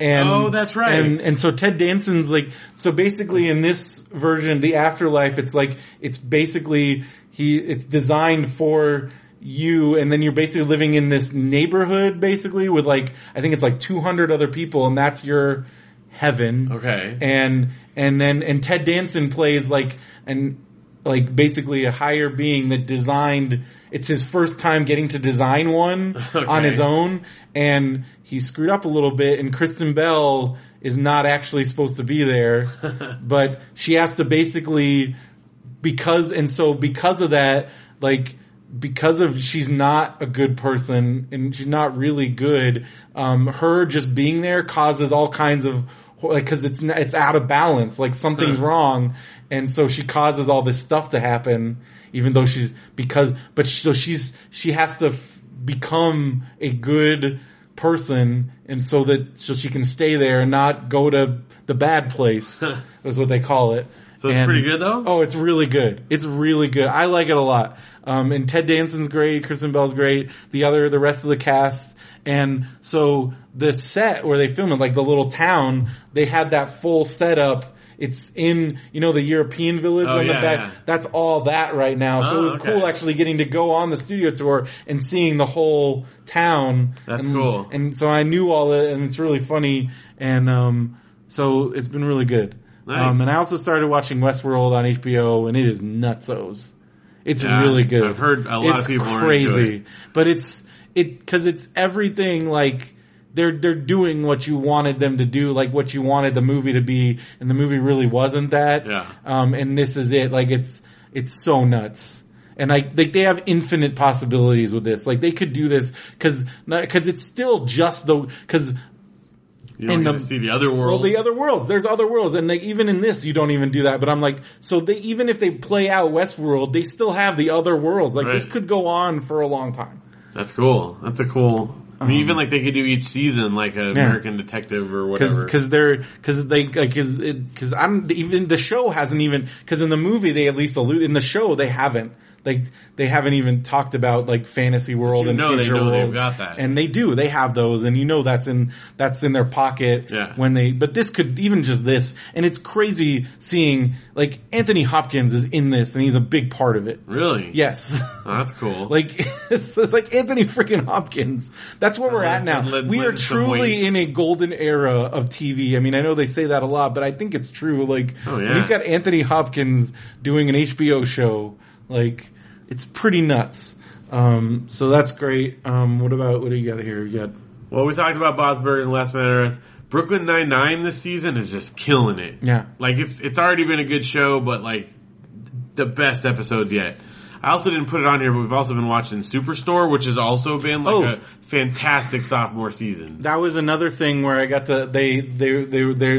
And, Oh, that's right. And, and so Ted Danson's like, so basically in this version, the afterlife, it's like, it's basically, he, it's designed for you and then you're basically living in this neighborhood basically with like, I think it's like 200 other people and that's your heaven. Okay. And, and then, and Ted Danson plays like an, like basically a higher being that designed, it's his first time getting to design one on his own and he screwed up a little bit and Kristen Bell is not actually supposed to be there, but she has to basically, because, and so because of that, like, because of she's not a good person and she's not really good, um, her just being there causes all kinds of like because it's it's out of balance, like something's wrong, and so she causes all this stuff to happen, even though she's because but she, so she's she has to f- become a good person and so that so she can stay there and not go to the bad place is what they call it. So it's And- pretty good though? Oh, it's really good. It's really good. I like it a lot. Um, and Ted Danson's great. Kristen Bell's great. The other, the rest of the cast. And so the set where they film it, like the little town, they had that full setup. It's in, you know, the European village Oh, on the back. yeah. That's all that right now. so Oh, it was okay. cool actually getting to go on the studio tour and seeing the whole town. That's And- cool. And so I knew all that and it's really funny. And, um, so it's been really good. Nice. Um, and I also started watching Westworld on HBO, and it is nutsos. It's Yeah, really good. I've heard a lot it's of people are crazy, it. but it's it because it's everything like they're they're doing what you wanted them to do, like what you wanted the movie to be, and the movie really wasn't that. Yeah. Um, and this is it. Like it's it's so nuts. And like, like they have infinite possibilities with this. Like they could do this because because it's still just the because You don't in the- see the other world. well, the other worlds. There's other worlds, and like even in this, you don't even do that. But I'm like, so they even if they play out Westworld, they still have the other worlds. Like this could go on for a long time. That's cool. That's a cool. I mean, even um, like they could do each season like an American Detective or whatever. because they're because they because because I'm even the show hasn't even because in the movie they at least allude in the show they haven't. Like they haven't even talked about like fantasy world and future world. got that. and they do. They have those, and you know that's in that's in their pocket Yeah. when they. But this could even just this, and it's crazy seeing like Anthony Hopkins is in this, and he's a big part of it. really? Yes. Oh, that's cool. Like it's, it's like Anthony freaking Hopkins. That's where we're at now. We are truly in a golden era of TV. I mean, I know they say that a lot, but I think it's true. Like Oh, when yeah. you've got Anthony Hopkins doing an HBO show, like it's pretty nuts. Um, so that's great. Um, what about what do you got here? You got well, we talked about Bob's Burgers and Last Man on Earth. Brooklyn Nine Nine this season is just killing it. Yeah. like it's it's already been a good show, but like the best episodes yet. I also didn't put it on here, but we've also been watching Superstore, which has also been like Oh. a fantastic sophomore season. that was another thing where I got to they they they they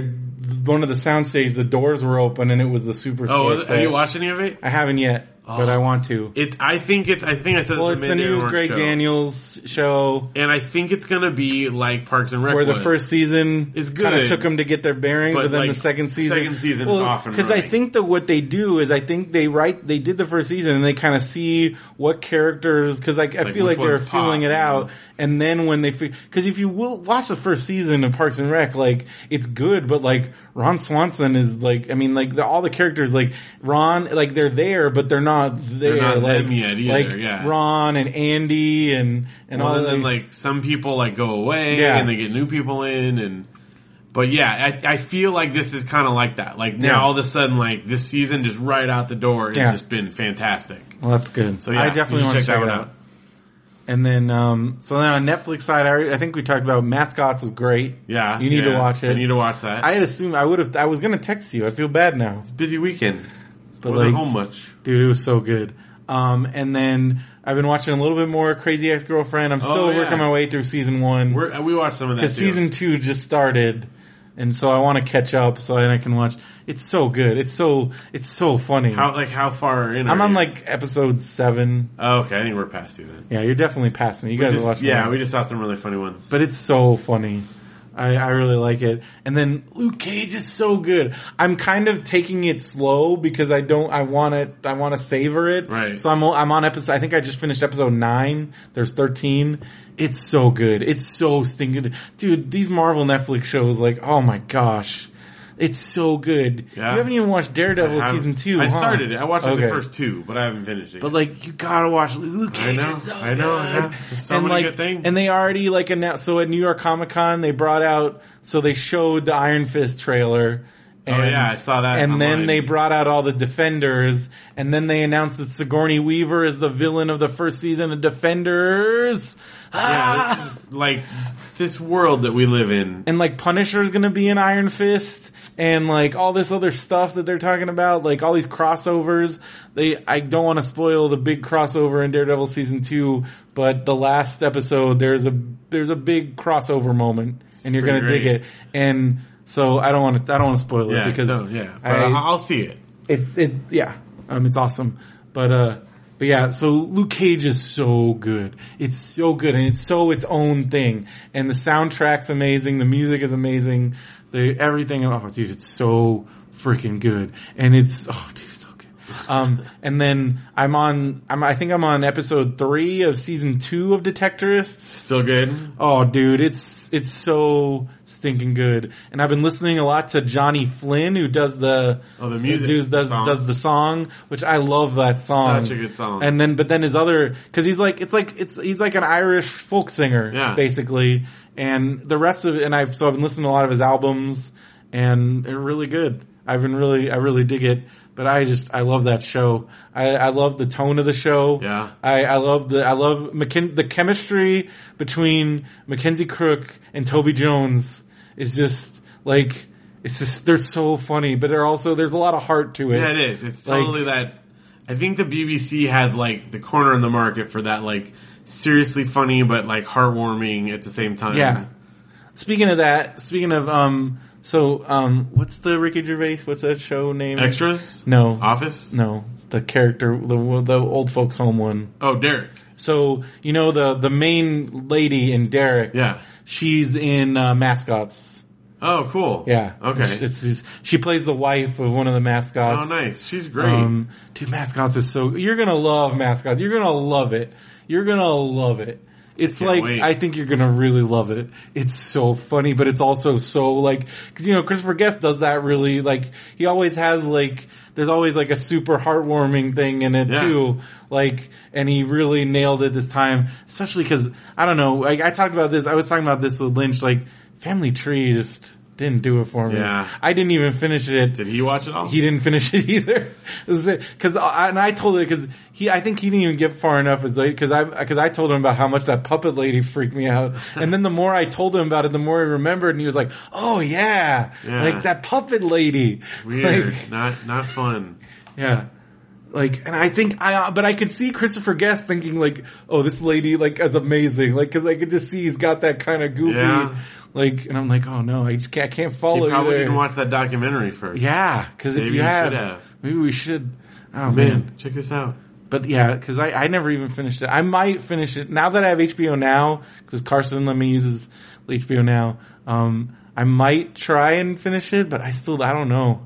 one of the soundstage the doors were open and it was the Superstore. Oh, have you watched any of it? I haven't yet, but Oh. I want to. It's. I think it's. I think I said Well, it's, the new Greg show. Daniels show and I think it's gonna be like Parks and Rec. where the first season Is kind of good. took them to get their bearings, But, but, then like, the second season, second season is off and because I think that what they do is I think they write they did the first season and they kind of see what characters because like I Like, feel like they're feeling it out, and then when they because if you will watch the first season of Parks and Rec, like it's good, but like Ron Swanson is like I mean like the, all the characters like Ron like they're there but they're not there not like them yet either, like yeah. Ron and Andy and and Well, all and then like some people like go away Yeah. and they get new people in and. But yeah, I, I feel like this is kind of like that. Like now, Yeah. all of a sudden, like this season, just right out the door, has Yeah. just been fantastic. Well, that's good. So, yeah, I definitely should want to check check that it one out. out. And then, um, so then on Netflix side, I, I think we talked about mascots was great. Yeah, you need to watch it. I need to watch that. I had assumed I would have. I was gonna text you. I feel bad now, It's Busy weekend, but wasn't like, home much. dude, it was so good. Um, and then I've been watching a little bit more Crazy Ex Girlfriend. I'm still Oh, yeah. working my way through season one We're, we watched some of that because season two just started, and so I want to catch up so then I can watch. It's so good. It's so it's so funny. how like how far in? I'm on you? like episode seven. Oh, okay, I think we're past you then. Yeah, you're definitely past me. You We guys just- are watching. yeah, we just saw some really funny ones. but it's so funny. I, I really like it. And then Luke Cage is so good. I'm kind of taking it slow because I don't, I want it, I want to savor it. Right. So I'm, I'm on episode, I think I just finished episode nine. There's 13. It's so good. It's so stinking. Dude, these Marvel Netflix shows, like, oh my gosh. It's so good. Yeah. You haven't even watched Daredevil season two. I huh? started it. I watched like Okay. the first two, but I haven't finished it. But like you gotta watch Luke I Cage. know, is so I know, yeah. So and many like, good things. and they already like announced. So at New York Comic Con, they brought out. So they showed the Iron Fist trailer. And, Oh, yeah, I saw that And then they brought out all the Defenders, and then they announced that Sigourney Weaver is the villain of the first season of Defenders. yeah, Ah! this is, like this world that we live in. and like Punisher's gonna be an Iron Fist, and like all this other stuff that they're talking about, like all these crossovers. They, I don't want to spoil the big crossover in Daredevil season two, but the last episode there's a there's a big crossover moment, and you're gonna dig it. And so I don't want to I don't want to spoil it Yeah, because no, yeah, but I- I, I'll see it. it's it yeah um it's awesome, but uh but yeah, so Luke Cage is so good. It's so good and it's so its own thing. And the soundtrack's amazing. The music is amazing. The everything. Oh, dude, it's so freaking good. And it's, oh, dude, it's so good. Um, and then I'm on, I'm, I think I'm on episode three of season two of Detectorists. Still good. Oh, dude, it's it's so stinking good. And I've been listening a lot to Johnny Flynn, who does the Oh, the music, does does, song. does the song, which I love that song. Such a good song. And then, but then his other, because he's like, it's like it's he's like an Irish folk singer, Yeah. basically. And the rest of it, and I've so I've been listening to a lot of his albums, and they're really good. I've been really, I really dig it. But I just, I love that show. I, I love the tone of the show. Yeah. I, I love the I love McKin- the chemistry between Mackenzie Crook and Toby Jones is just like it's just they're so funny, but they're also there's a lot of heart to it. Yeah, it is. It's Like- totally that. I think the BBC has like the corner in the market for that, like seriously funny but like heartwarming at the same time. Yeah. Speaking of that, speaking of um, so um, what's the Ricky Gervais? What's that show name? Extras. No, Office. no, the character, the the old folks home one. Oh, Derek. So you know the the main lady in Derek. Yeah. she's in uh, Mascots. Oh, cool. Yeah. Okay. It's, it's- she plays the wife of one of the mascots. oh, nice. She's great. Um, dude, mascots is so, you're gonna love mascots. You're gonna love it. You're gonna love it. It's like, wait. I think you're gonna really love it. It's so funny, but it's also so like, cause you know, Christopher Guest does that really, like, he always has like, there's always like a super heartwarming thing in it Yeah. too. Like, and he really nailed it this time, especially cause, I don't know, like I talked about this, I was talking about this with Lynch, like, Family Tree just didn't do it for me. Yeah. I didn't even finish it Did he watch it all? he didn't finish it either. Because and I told it because he I think he didn't even get far enough as late because I because I told him about how much that puppet lady freaked me out, and then the more I told him about it, the more he remembered, and he was like, "Oh yeah, Yeah. like that puppet lady." Weird. Like, not not fun. yeah. Like, and I think I, but I could see Christopher Guest thinking like, oh, this lady like is amazing, like, cause I could just see he's got that kind of goofy, Yeah. like, and I'm like, oh no, I just can't, I can't follow you probably didn't watch that documentary first. Yeah, because if you you have, have. maybe we should. Oh man, Man, check this out. but yeah, because I, I never even finished it. I might finish it now that I have HBO now because Carson let me use his HBO now. Um, I might try and finish it, but I still I don't know.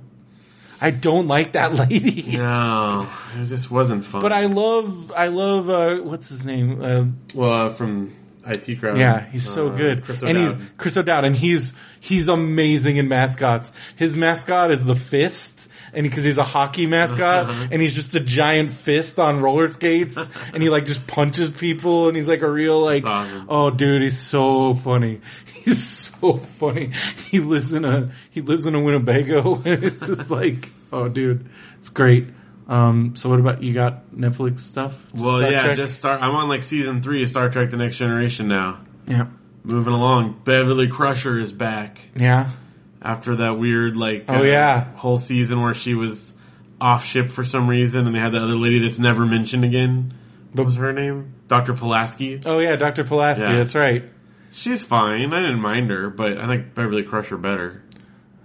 I don't like that lady. No, it just wasn't fun. But I love I love uh, what's his name? Uh, well uh, from IT crowd. yeah, he's so uh, good. Chris and he's Chris O'Dowd, and he's he's amazing in mascots. His mascot is the fist, and because he's a hockey mascot, and he's just a giant fist on roller skates, and he like just punches people, and he's like a real like, awesome. oh dude, he's so funny. He's so funny. He lives in a he lives in a Winnebago, and it's just like, oh dude, it's great. Um, so what about you? Got Netflix stuff? Just Well, Star yeah, Trek? just start. I'm on like season three of Star Trek: The Next Generation now. yeah, Moving along. Beverly Crusher is back yeah. After that weird like Oh, uh, yeah. whole season where she was off ship for some reason, and they had that other lady that's never mentioned again. What was her name? Dr. Pulaski. Oh yeah, Dr. Pulaski. Yeah. That's right. She's fine. I didn't mind her, but I like Beverly Crusher better.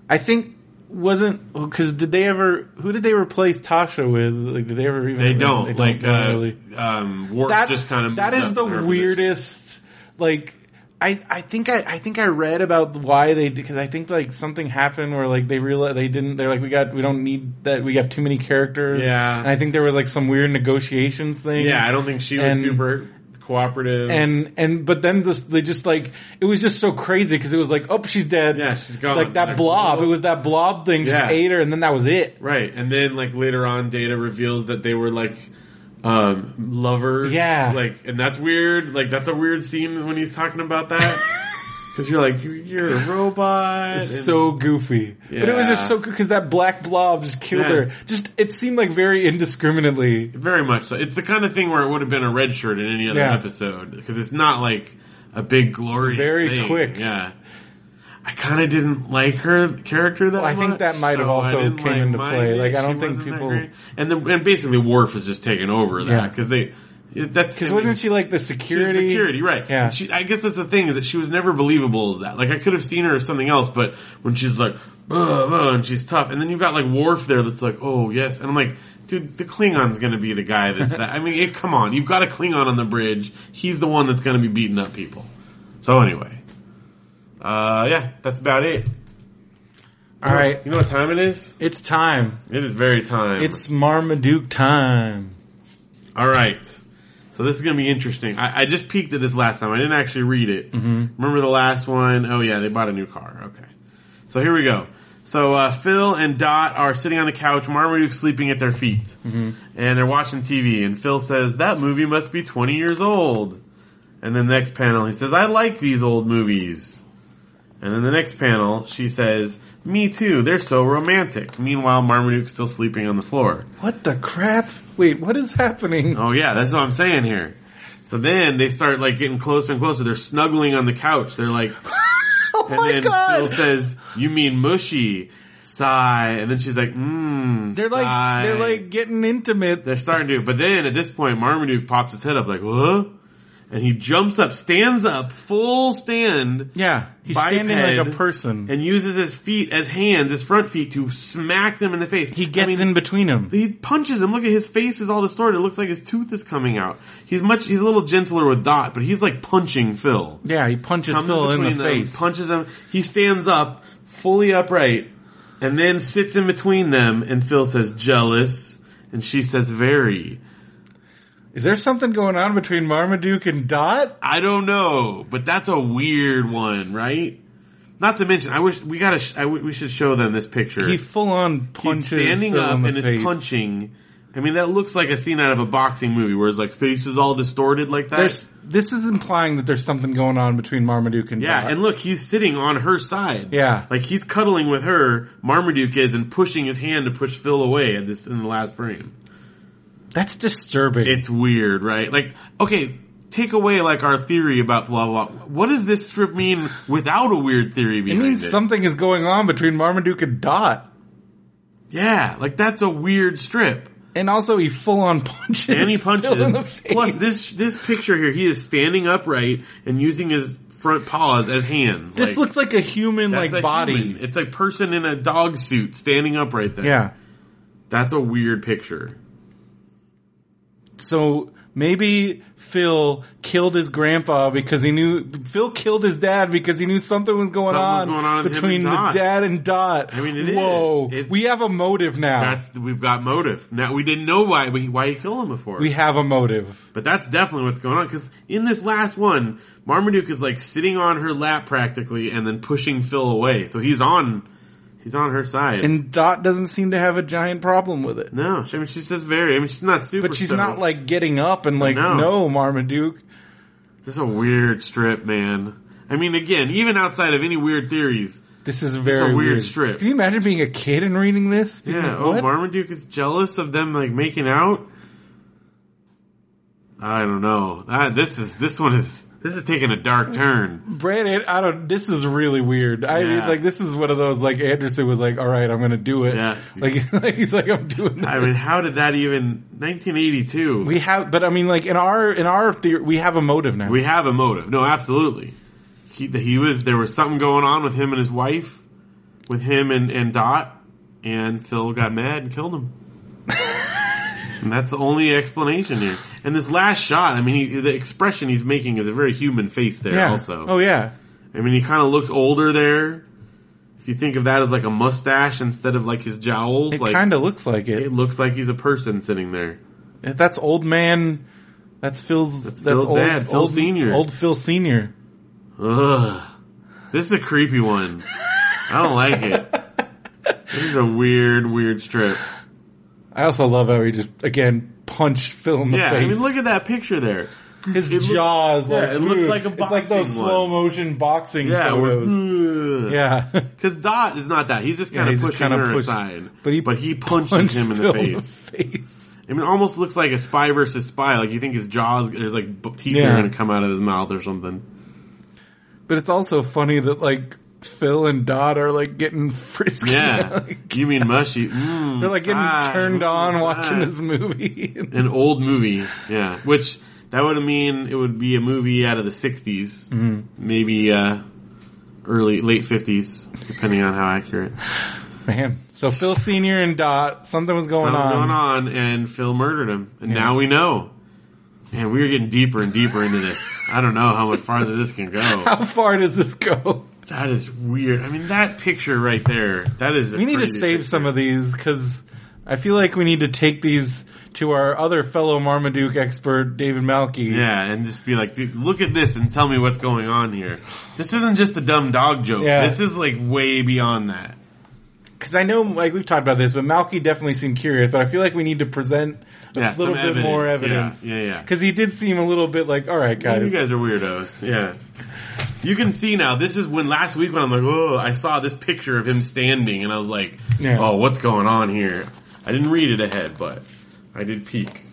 I think wasn't because did they ever? Who did they replace Tasha with? Like, did they ever even? They don't like they don't uh, really. um, Worf That just kind of that is the weirdest. Like, I I think I I think I read about why they because I think like something happened where like they realized they didn't. They're like we got we don't need that. We have too many characters. Yeah. and I think there was like some weird negotiations thing. Yeah, I don't think she was And- super cooperative. and and but then this they just like it was just so crazy because it was like oh she's dead Yeah, she's gone. like that blob oh. it was that blob thing just Yeah. ate her and then that was it right, and then like later on, Data reveals that they were like um lovers. Yeah. like, and that's weird. Like, that's a weird scene when he's talking about that. Because you're like, "You- you're a robot. it's and- so goofy but it was just so good because that black blob just killed Yeah. her just it seemed like very indiscriminately Very much so. It's the kind of thing where it would have been a red shirt in any other Yeah. episode because it's not like a big glorious. very thing. quick. Yeah. I kind of didn't like her character that Well, I think that might have so also came into mind play. Like, I don't think people- and then and basically Worf is just taking over Yeah. that because they That's Because wasn't she like the security? security, right? Yeah. She, I guess that's the thing is that she was never believable as that. Like I could have seen her as something else, but when she's like, and she's tough, and then you've got like Worf there that's like, oh yes, and I'm like, dude, the Klingon's gonna be the guy that's that. I mean, it, come on, you've got a Klingon on the bridge. He's the one that's gonna be beating up people. So anyway, uh, yeah, that's about it. All right, You know what time it is? it's time. It is very time. It's Marmaduke time. All right. So this is going to be interesting. I, I just peeked at this last time. I didn't actually read it. Mm-hmm. Remember the last one? Oh yeah, they bought a new car. Okay. So here we go. So uh, Phil and Dot are sitting on the couch. Marmaduke's sleeping at their feet, mm-hmm. and they're watching TV. And Phil says that movie must be 20 years old. And then the next panel, he says, "I like these old movies." And then the next panel, she says, "Me too. They're so romantic." Meanwhile, Marmaduke's still sleeping on the floor. What the crap? Wait, what is happening? Oh yeah, that's what I'm saying here. So then they start like getting closer and closer. They're snuggling on the couch. They're like, oh and my then god! Phil says, "You mean mushy?" Sigh, and then she's like, "Mmm." they're like they're like getting intimate. they're starting to. But then at this point, Marmaduke pops his head up like, "What?" And he jumps up, stands up, full stand, yeah, he's standing like a person. and uses his feet as hands, his front feet, to smack them in the face. he gets I mean, in between them. he punches him. Look at his face is all distorted. It looks like his tooth is coming out. He's much. He's a little gentler with Dot, but he's like punching Phil. Yeah, he punches Comes Phil in the them, face. punches him. He stands up, fully upright, and then sits in between them. And Phil says, "Jealous," and she says, "Very." Is there something going on between Marmaduke and Dot? I don't know, but that's a weird one, right? Not to mention, I wish we gotta. Sh- I w- we should show them this picture. He full on punches He's standing up and is punching. I mean, that looks like a scene out of a boxing movie where his like face is all distorted like that. There's this is implying that there's something going on between Marmaduke and yeah, Dot. and look, he's sitting on her side. Yeah. like he's cuddling with her. Marmaduke is and pushing his hand to push Phil away at this in the last frame. That's disturbing. It's weird, right? Like, okay, take away like our theory about blah blah. blah. What does this strip mean without a weird theory it behind it? means something is going on between Marmaduke and Dot. Yeah, like that's a weird strip. And also he full on punches And he Phil in the punches. face. Plus, this this picture here, he is standing upright and using his front paws as hands. this Like, looks like a human like a body. human. It's a person in a dog suit standing up right there. Yeah. That's a weird picture. So maybe Phil killed his grandpa because he knew Phil killed his dad because he knew something was going Something was on, going on between the dad and Dot. I mean, it is. Whoa, we have a motive now. That's we've got motive. Now we didn't know why why he killed him before. we have a motive. but that's definitely what's going on because in this last one, Marmaduke is like sitting on her lap practically and then pushing Phil away. So he's on he's on her side. And Dot doesn't seem to have a giant problem with it. no, I mean she says very. I mean she's not super. But she's not like getting up and like, No. no, Marmaduke. This is a weird strip, man. I mean, again, even outside of any weird theories, This is very a weird strip. Can you imagine being a kid and reading this? Being yeah. like, Oh. Marmaduke is jealous of them like making out. I don't know. Ah, this is this one is this is taking a dark turn. Brandon, I don't. This is really weird. I mean, Yeah. like this is one of those like Anderson was like, "All right, I'm going to do it." Yeah. Like, like he's like, "I'm doing." This. I mean, how did that even 1982? we have, but I mean, like in our in our theory, we have a motive now. We have a motive. No, absolutely. He, he was there was something going on with him and his wife, with him and, and Dot, and Phil got mad and killed him. And that's the only explanation here. And this last shot, I mean, he, the expression he's making is a very human face there. yeah. Also, Oh yeah. I mean, he kind of looks older there. If you think of that as like a mustache instead of like his jowls, It like kind of looks like it. it looks like he's a person sitting there. If that's old man, that's Phil's. That's, Phil's old, dad, Phil old, Senior. Old Phil Senior. Ugh. This is a creepy one. I don't like it. This is a weird, weird strip. I also love how he just again punched Phil in the Yeah, face. I mean, look at that picture there. his it look- jaws. yeah, like, it looks like a boxing It's like those one. slow motion boxing Yeah, photos. yeah. Because Dot is not that. He's just kind Yeah, of he's pushing kinda her pushed- aside. but he but he punches Punched him in the Phil face. in the face. I mean, it almost looks like a spy versus spy. Like you think his jaws, there's like teeth Yeah. are going to come out of his mouth or something. But it's also funny that like Phil and Dot are like getting frisky. Yeah. Like, you mean mushy? Mm, they're like getting turned on sigh. watching this movie. An old movie, yeah. Which that would mean it would be a movie out of the '60s, Mm-hmm. maybe uh, early late '50s, depending on how accurate. Man, so Phil Senior and Dot, something was going Something's on. going on, and Phil murdered him, and Yeah. now we know. And we're getting deeper and deeper into this. I don't know how much farther this can go. How far does this go? That is weird. I mean, that picture right there. That is. A We need to save picture. some of these because I feel like we need to take these to our other fellow Marmaduke expert, David Malki. Yeah, and just be like, dude, look at this and tell me what's going on here. This isn't just a dumb dog joke. Yeah. This is like way beyond that. Because I know, like we've talked about this, but Malky definitely seemed curious. But I feel like we need to present a Yeah, little bit more evidence. evidence. Yeah, yeah, yeah. Because he did seem a little bit like, all right, guys. You guys are weirdos. Yeah. You can see now, this is when last week when I'm like, oh, I saw this picture of him standing and I was like, Yeah. oh, what's going on here? I didn't read it ahead, but I did peek.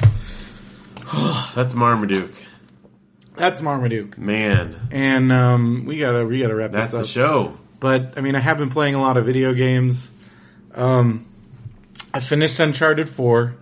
That's Marmaduke. That's Marmaduke, Man, and um, we gotta we gotta wrap that's the this up. show. But I mean, I have been playing a lot of video games. Um, I finished Uncharted Four.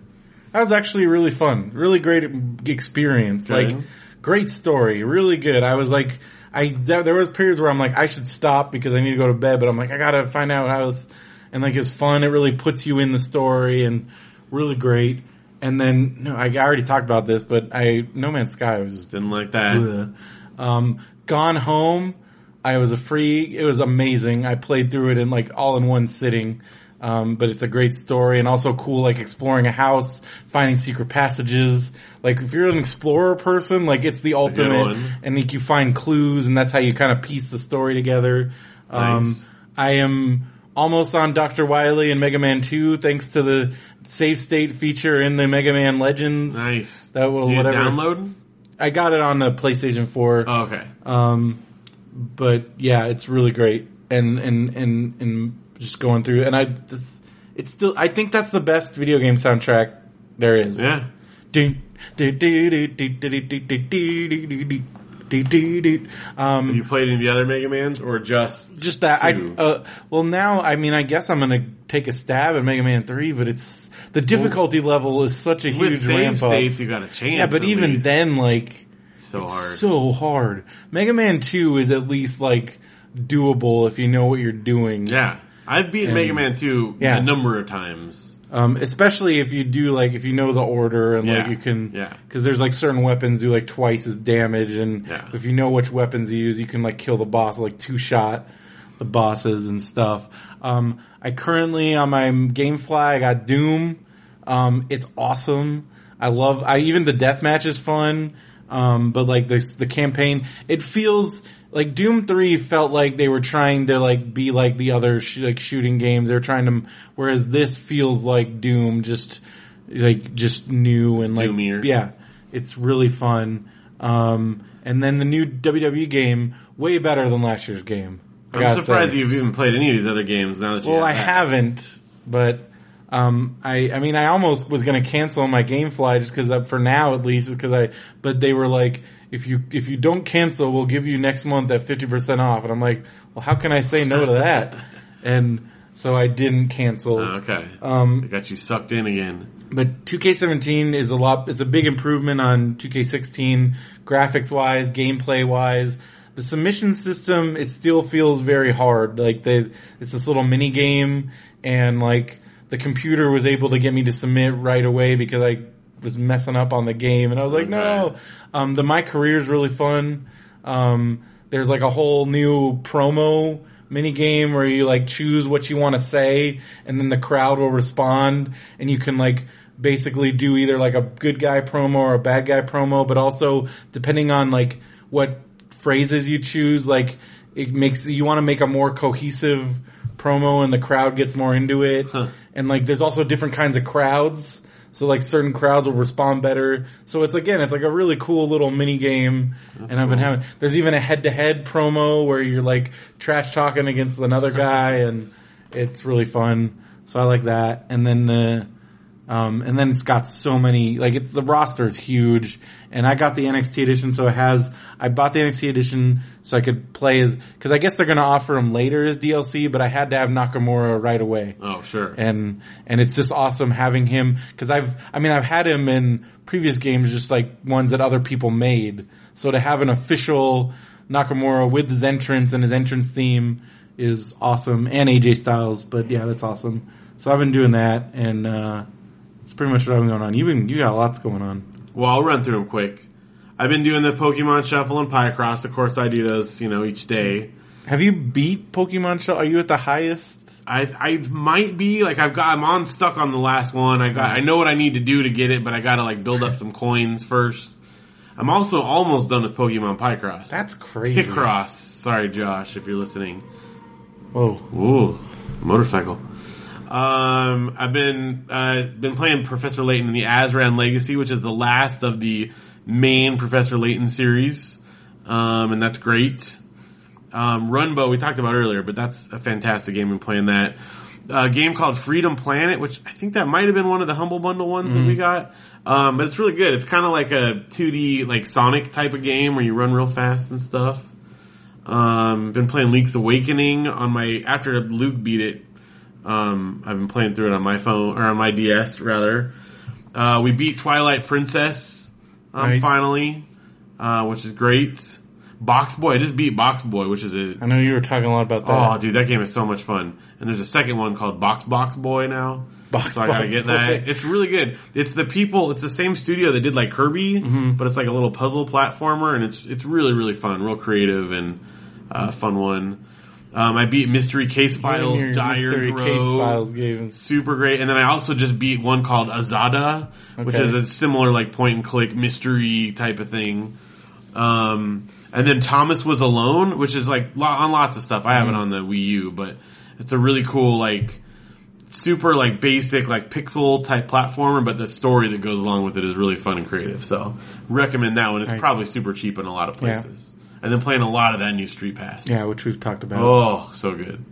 That was actually really fun, really great experience. Good. Like, great story, really good. I was like, I there, was periods where I'm like, I should stop because I need to go to bed, but I'm like, I gotta find out how it's and like it's fun. It really puts you in the story and really great. And then no, I already talked about this, but I No Man's Sky was just Didn't like that. Um, Gone Home, I was a free. It was amazing. I played through it in like all in one sitting. Um, but it's a great story and also cool, like exploring a house, finding secret passages. Like if you're an explorer person, like it's the ultimate, and like you find clues, and that's how you kind of piece the story together. Um, Nice. I am almost on Dr. Wily and Mega Man 2 thanks to the save state feature in the Mega Man Legends. Nice. That will whatever. download? I got it on the PlayStation 4. Oh, okay. Um, but yeah, it's really great, and and and and just going through, and I, it's, it's still, I think that's the best video game soundtrack there is. Yeah. Um, you played any of the other Mega Mans or just just that? Two? I uh, well now I mean I guess I'm gonna take a stab at Mega Man Three, but it's the difficulty well, level is such a huge save ramp up. States, you got a chance. Yeah, but even least. then, like so hard, so hard. Mega Man Two is at least like doable if you know what you're doing. Yeah, I've beaten And- Mega Man two Yeah. a number of times. Um, especially if you do like if you know the order and Yeah. like you can Yeah. because there's like certain weapons do like twice as damage and Yeah. if you know which weapons you use you can like kill the boss like two shot the bosses and stuff. Um, I currently on my GameFly I got Doom. Um, it's awesome. I love. I even the deathmatch is fun. Um, but like the the campaign, it feels like Doom Three felt like they were trying to like be like the other sh- like shooting games. They were trying to, whereas this feels like Doom, just like just new and like Doomier. yeah, it's really fun. Um, and then the new WWE game, way better than last year's game. I I'm surprised say. you've even played any of these other games now that you Well, have I that. haven't, but um, I I mean, I almost was going to cancel my GameFly just because up for now at least, because I. But they were like, if you if you don't cancel, we'll give you next month at fifty percent off, and I'm like, well, how can I say no to that? and so I didn't cancel. Oh, okay. Um, I got you sucked in again. but 2K17 is a lot, it's a big improvement on 2K16, graphics wise, gameplay wise. The submission system, it still feels very hard. Like the, it's this little mini game and like the computer was able to get me to submit right away because I was messing up on the game and I was like, no. Um, the My Career is really fun. Um, there's like a whole new promo mini game where you like choose what you want to say and then the crowd will respond and you can like basically do either like a good guy promo or a bad guy promo, but also depending on like what phrases you choose, like it makes, you want to make a more cohesive promo and the crowd gets more into it. And like there's also different kinds of crowds. So like certain crowds will respond better. So it's again, it's like a really cool little mini game. and I've been cool. having, there's even a head to head promo where you're like trash talking against another guy and it's really fun. So I like that. And then the, Um, and then it's got so many, like it's, the roster is huge. And I got the NXT edition, so it has, I bought the NXT edition so I could play as, cause I guess they're gonna offer him later as DLC, but I had to have Nakamura right away. Oh, sure. And, and it's just awesome having him, cause I've, I mean, I've had him in previous games, just like ones that other people made. So to have an official Nakamura with his entrance and his entrance theme is awesome. And AJ Styles, but yeah, that's awesome. So I've been doing that and, uh, pretty much what I've been going on. You've been, you got lots going on. Well, I'll run through them quick. I've been doing the Pokemon Shuffle and Pycross. Of course, I do those, you know, each day. Have you beat Pokemon Show? Are you at the highest? I I might be like I've got I'm on stuck on the last one. I got I know what I need to do to get it, but I got to like build up some coins first. I'm also almost done with Pokemon Pycross. That's crazy. Picross. Sorry, Josh, if you're listening. Whoa. Ooh, motorcycle. Um, I've been uh, been playing Professor Layton in the Azran Legacy, which is the last of the main Professor Layton series, um, and that's great. Um, Runbow we talked about earlier, but that's a fantastic game. Been playing that. A game called Freedom Planet, which I think that might have been one of the Humble Bundle ones that we got. Um, but it's really good. It's kind of like a 2D like Sonic type of game where you run real fast and stuff. Um, been playing Link's Awakening on my after Luke beat it. Um, I've been playing through it on my phone or on my DS rather. Uh, we beat Twilight Princess um, Nice. finally, uh, which is great. Box Boy, I just beat Box Boy, which is a I know you were talking a lot about that. oh dude, that game is so much fun. And there's a second one called Box Box Boy now. Box so I gotta Box get Boy. that. It's really good. It's the people. It's the same studio that did like Kirby, Mm-hmm. but it's like a little puzzle platformer, and it's it's really really fun, real creative and uh, fun one. Um, I beat Mystery Case Files, Dire Mystery Grove, Case Files games. super great. And then I also just beat one called Azada, which Okay. is a similar like point and click mystery type of thing. Um, and then Thomas was alone, which is like on lots of stuff. I have it on the Wii U, but it's a really cool like super like basic like pixel type platformer, but the story that goes along with it is really fun and creative. So recommend that one. It's Nice. probably super cheap in a lot of Yeah. And then playing a lot of that new Street Pass. Yeah, which we've talked about. Oh, so good.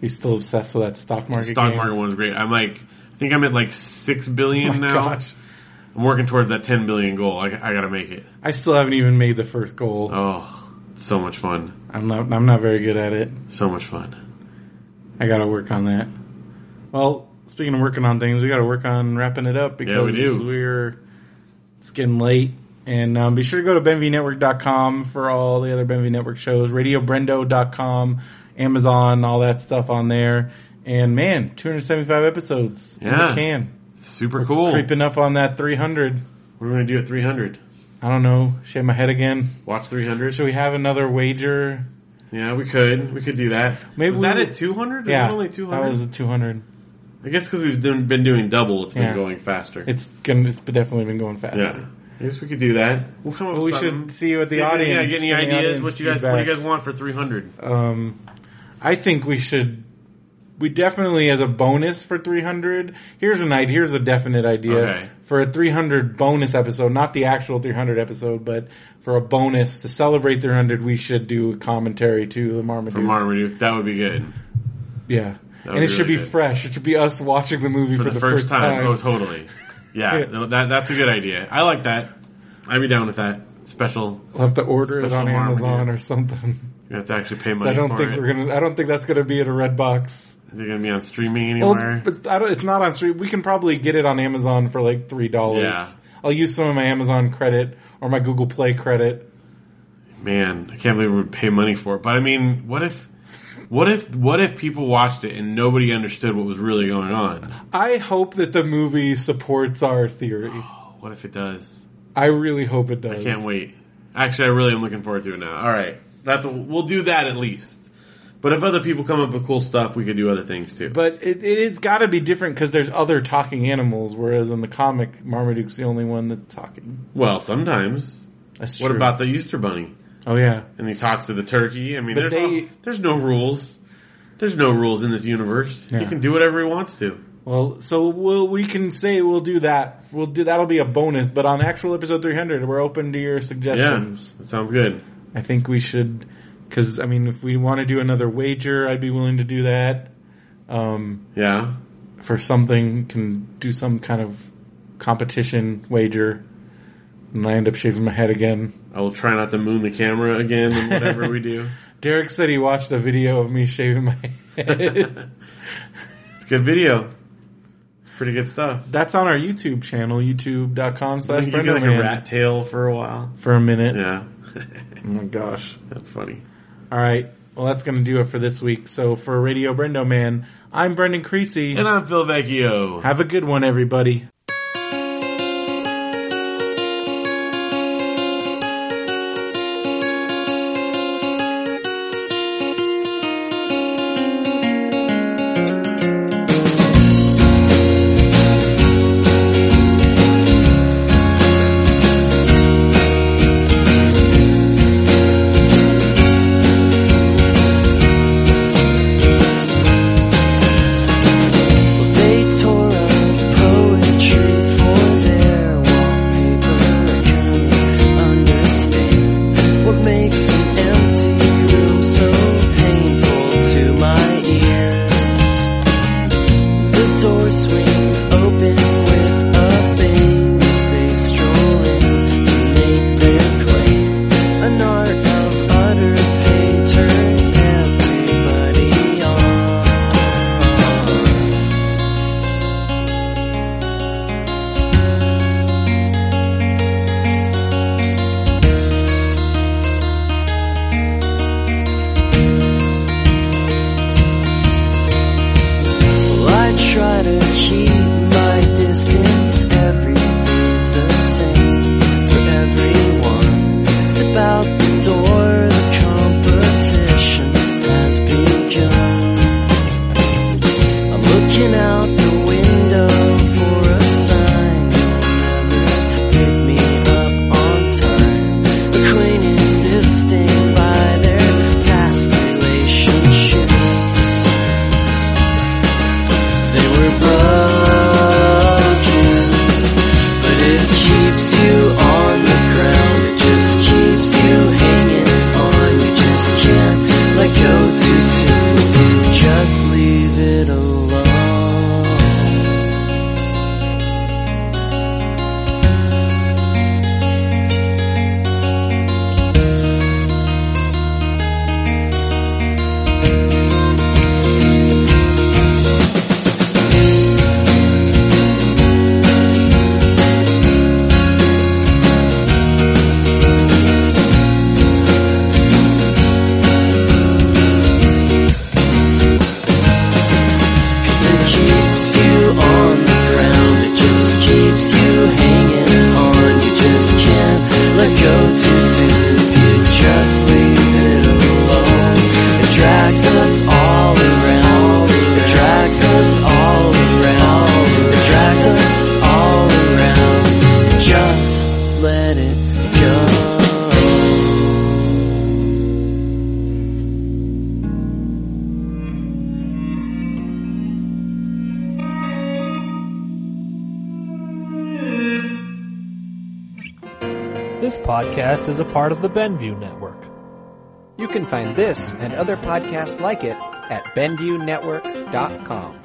He's still obsessed with that stock market. Stock game. market one is great. I'm like, I think I'm at like six billion Oh now. gosh. I'm working towards that 10 billion goal. I, I gotta make it. I still haven't even made the first goal. Oh, so much fun. I'm not. I'm not very good at it. So much fun. I got to work on that. Well, speaking of working on things, we got to work on wrapping it up because Yeah, we do. we're it's getting late. And um, be sure to go to benvnetwork.com for all the other Benv Network shows, radiobrendo.com, Amazon, all that stuff on there. And man, 275 episodes Yeah. can. Super cool. Creeping up on that 300. What are we gonna do at 300? I don't know. Shave my head again. Watch 300? Should we have another wager? Yeah, we could. We could do that. Maybe was we that at 200? Yeah, only 200? that 200? was a 200. I guess because we've been doing double, it's been Yeah. going faster. It's gonna. It's definitely been going faster. yeah. I guess we could do that. We'll come up Well, with we should see what the See audience. Yeah, get any the ideas? What you guys? What do you guys want for 300? Um, I think we should. We definitely, as a bonus for 300, here's an idea. Here's a definite idea Okay. for a 300 bonus episode, not the actual 300 episode, but for a bonus to celebrate 300, we should do a commentary to the Marmaduke. For Marmaduke, that would be good. yeah, and it be should be good. fresh. It should be us watching the movie For, for, the, first, time. Oh, totally. Yeah, no, that that's a good idea. I like that. I'd be down with that. Special. We'll have to order it on Amazon or something. You have to actually pay money So I don't for think it. we're gonna. I don't think that's gonna be at a red box. Is it going to be on streaming Well, it's, but I don't, it's not on stream. We can probably get it on Amazon for like three dollars. Yeah. I'll use some of my Amazon credit or my Google Play credit. Man, I can't believe we would pay money for it. But I mean, what if, what if, what if people watched it and nobody understood what was really going on? I hope that the movie supports our theory. Oh, what if it does? I really hope it does. I can't wait. Actually, I really am looking forward to it now. All right, that's we'll do that at least. But if other people come up with cool stuff, we could do other things too. But it, it has got to be different because there's other talking animals, whereas in the comic, Marmaduke's the only one that's talking. well, sometimes. That's What true. about the Easter Bunny? Oh yeah, And he talks to the turkey. I mean, there's, they- no, there's no rules. There's no rules in this universe. He can do whatever he wants to. Well, so we'll, we can say we'll do that. We'll do that'll be a bonus. But on actual episode 300, we're open to your suggestions. Yeah, suggestions. that sounds good. I think we should, because I mean, if we want to do another wager, I'd be willing to do that. Um, Yeah. for something, can do some kind of competition wager, and I end up shaving my head again. I will try not to moon the camera again in whatever we do. Derek said he watched a video of me shaving my head. It's a good video. It's pretty good stuff. That's on our YouTube channel, youtube.com slash you get like a rat tail for a while. for a minute. Yeah. Oh my gosh. That's funny. All right. Well, that's going to do it for this week. So for Radio Brendo Man, I'm Brendan Creasy. And I'm Phil Vecchio. Have a good one, everybody. What makes podcast is a part of the Benview Network. You can find this and other podcasts like it at BenviewNetwork.com.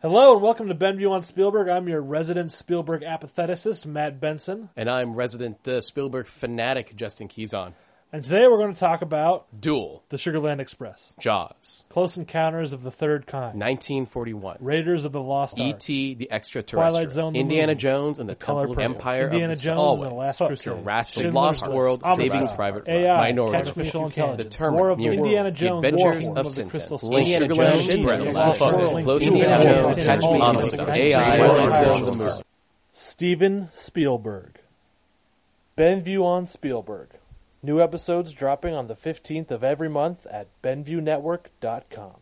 Hello and welcome to Benview on Spielberg. I'm your resident Spielberg apatheticist, Matt Benson. And I'm resident uh, Spielberg fanatic Justin Keyson. And today we're going to talk about Duel, The Sugarland Express, Jaws, Close Encounters of the Third Kind, 1941, Raiders of the Lost Ark, E.T. the Extraterrestrial, Twilight Zone, Indiana Jones and the, Color Temple of Purple, Empire Indiana of the Jones Always, and the Last Crusade, Jurassic Schindler's Lost List, World, Saving Private AI, Ryan, Minority Artificial Report, Intelligence, Determined, War of the Indiana The Jones, Adventures War of of the Skull, Indiana Jones, Express, Lost Lost World, World, Close Indiana Jones, Catch Me Nineteen AI, Forty-five, Aliens, the movie. Steven Spielberg. Benview on Spielberg. New episodes dropping on the 15th of every month at BenviewNetwork.com.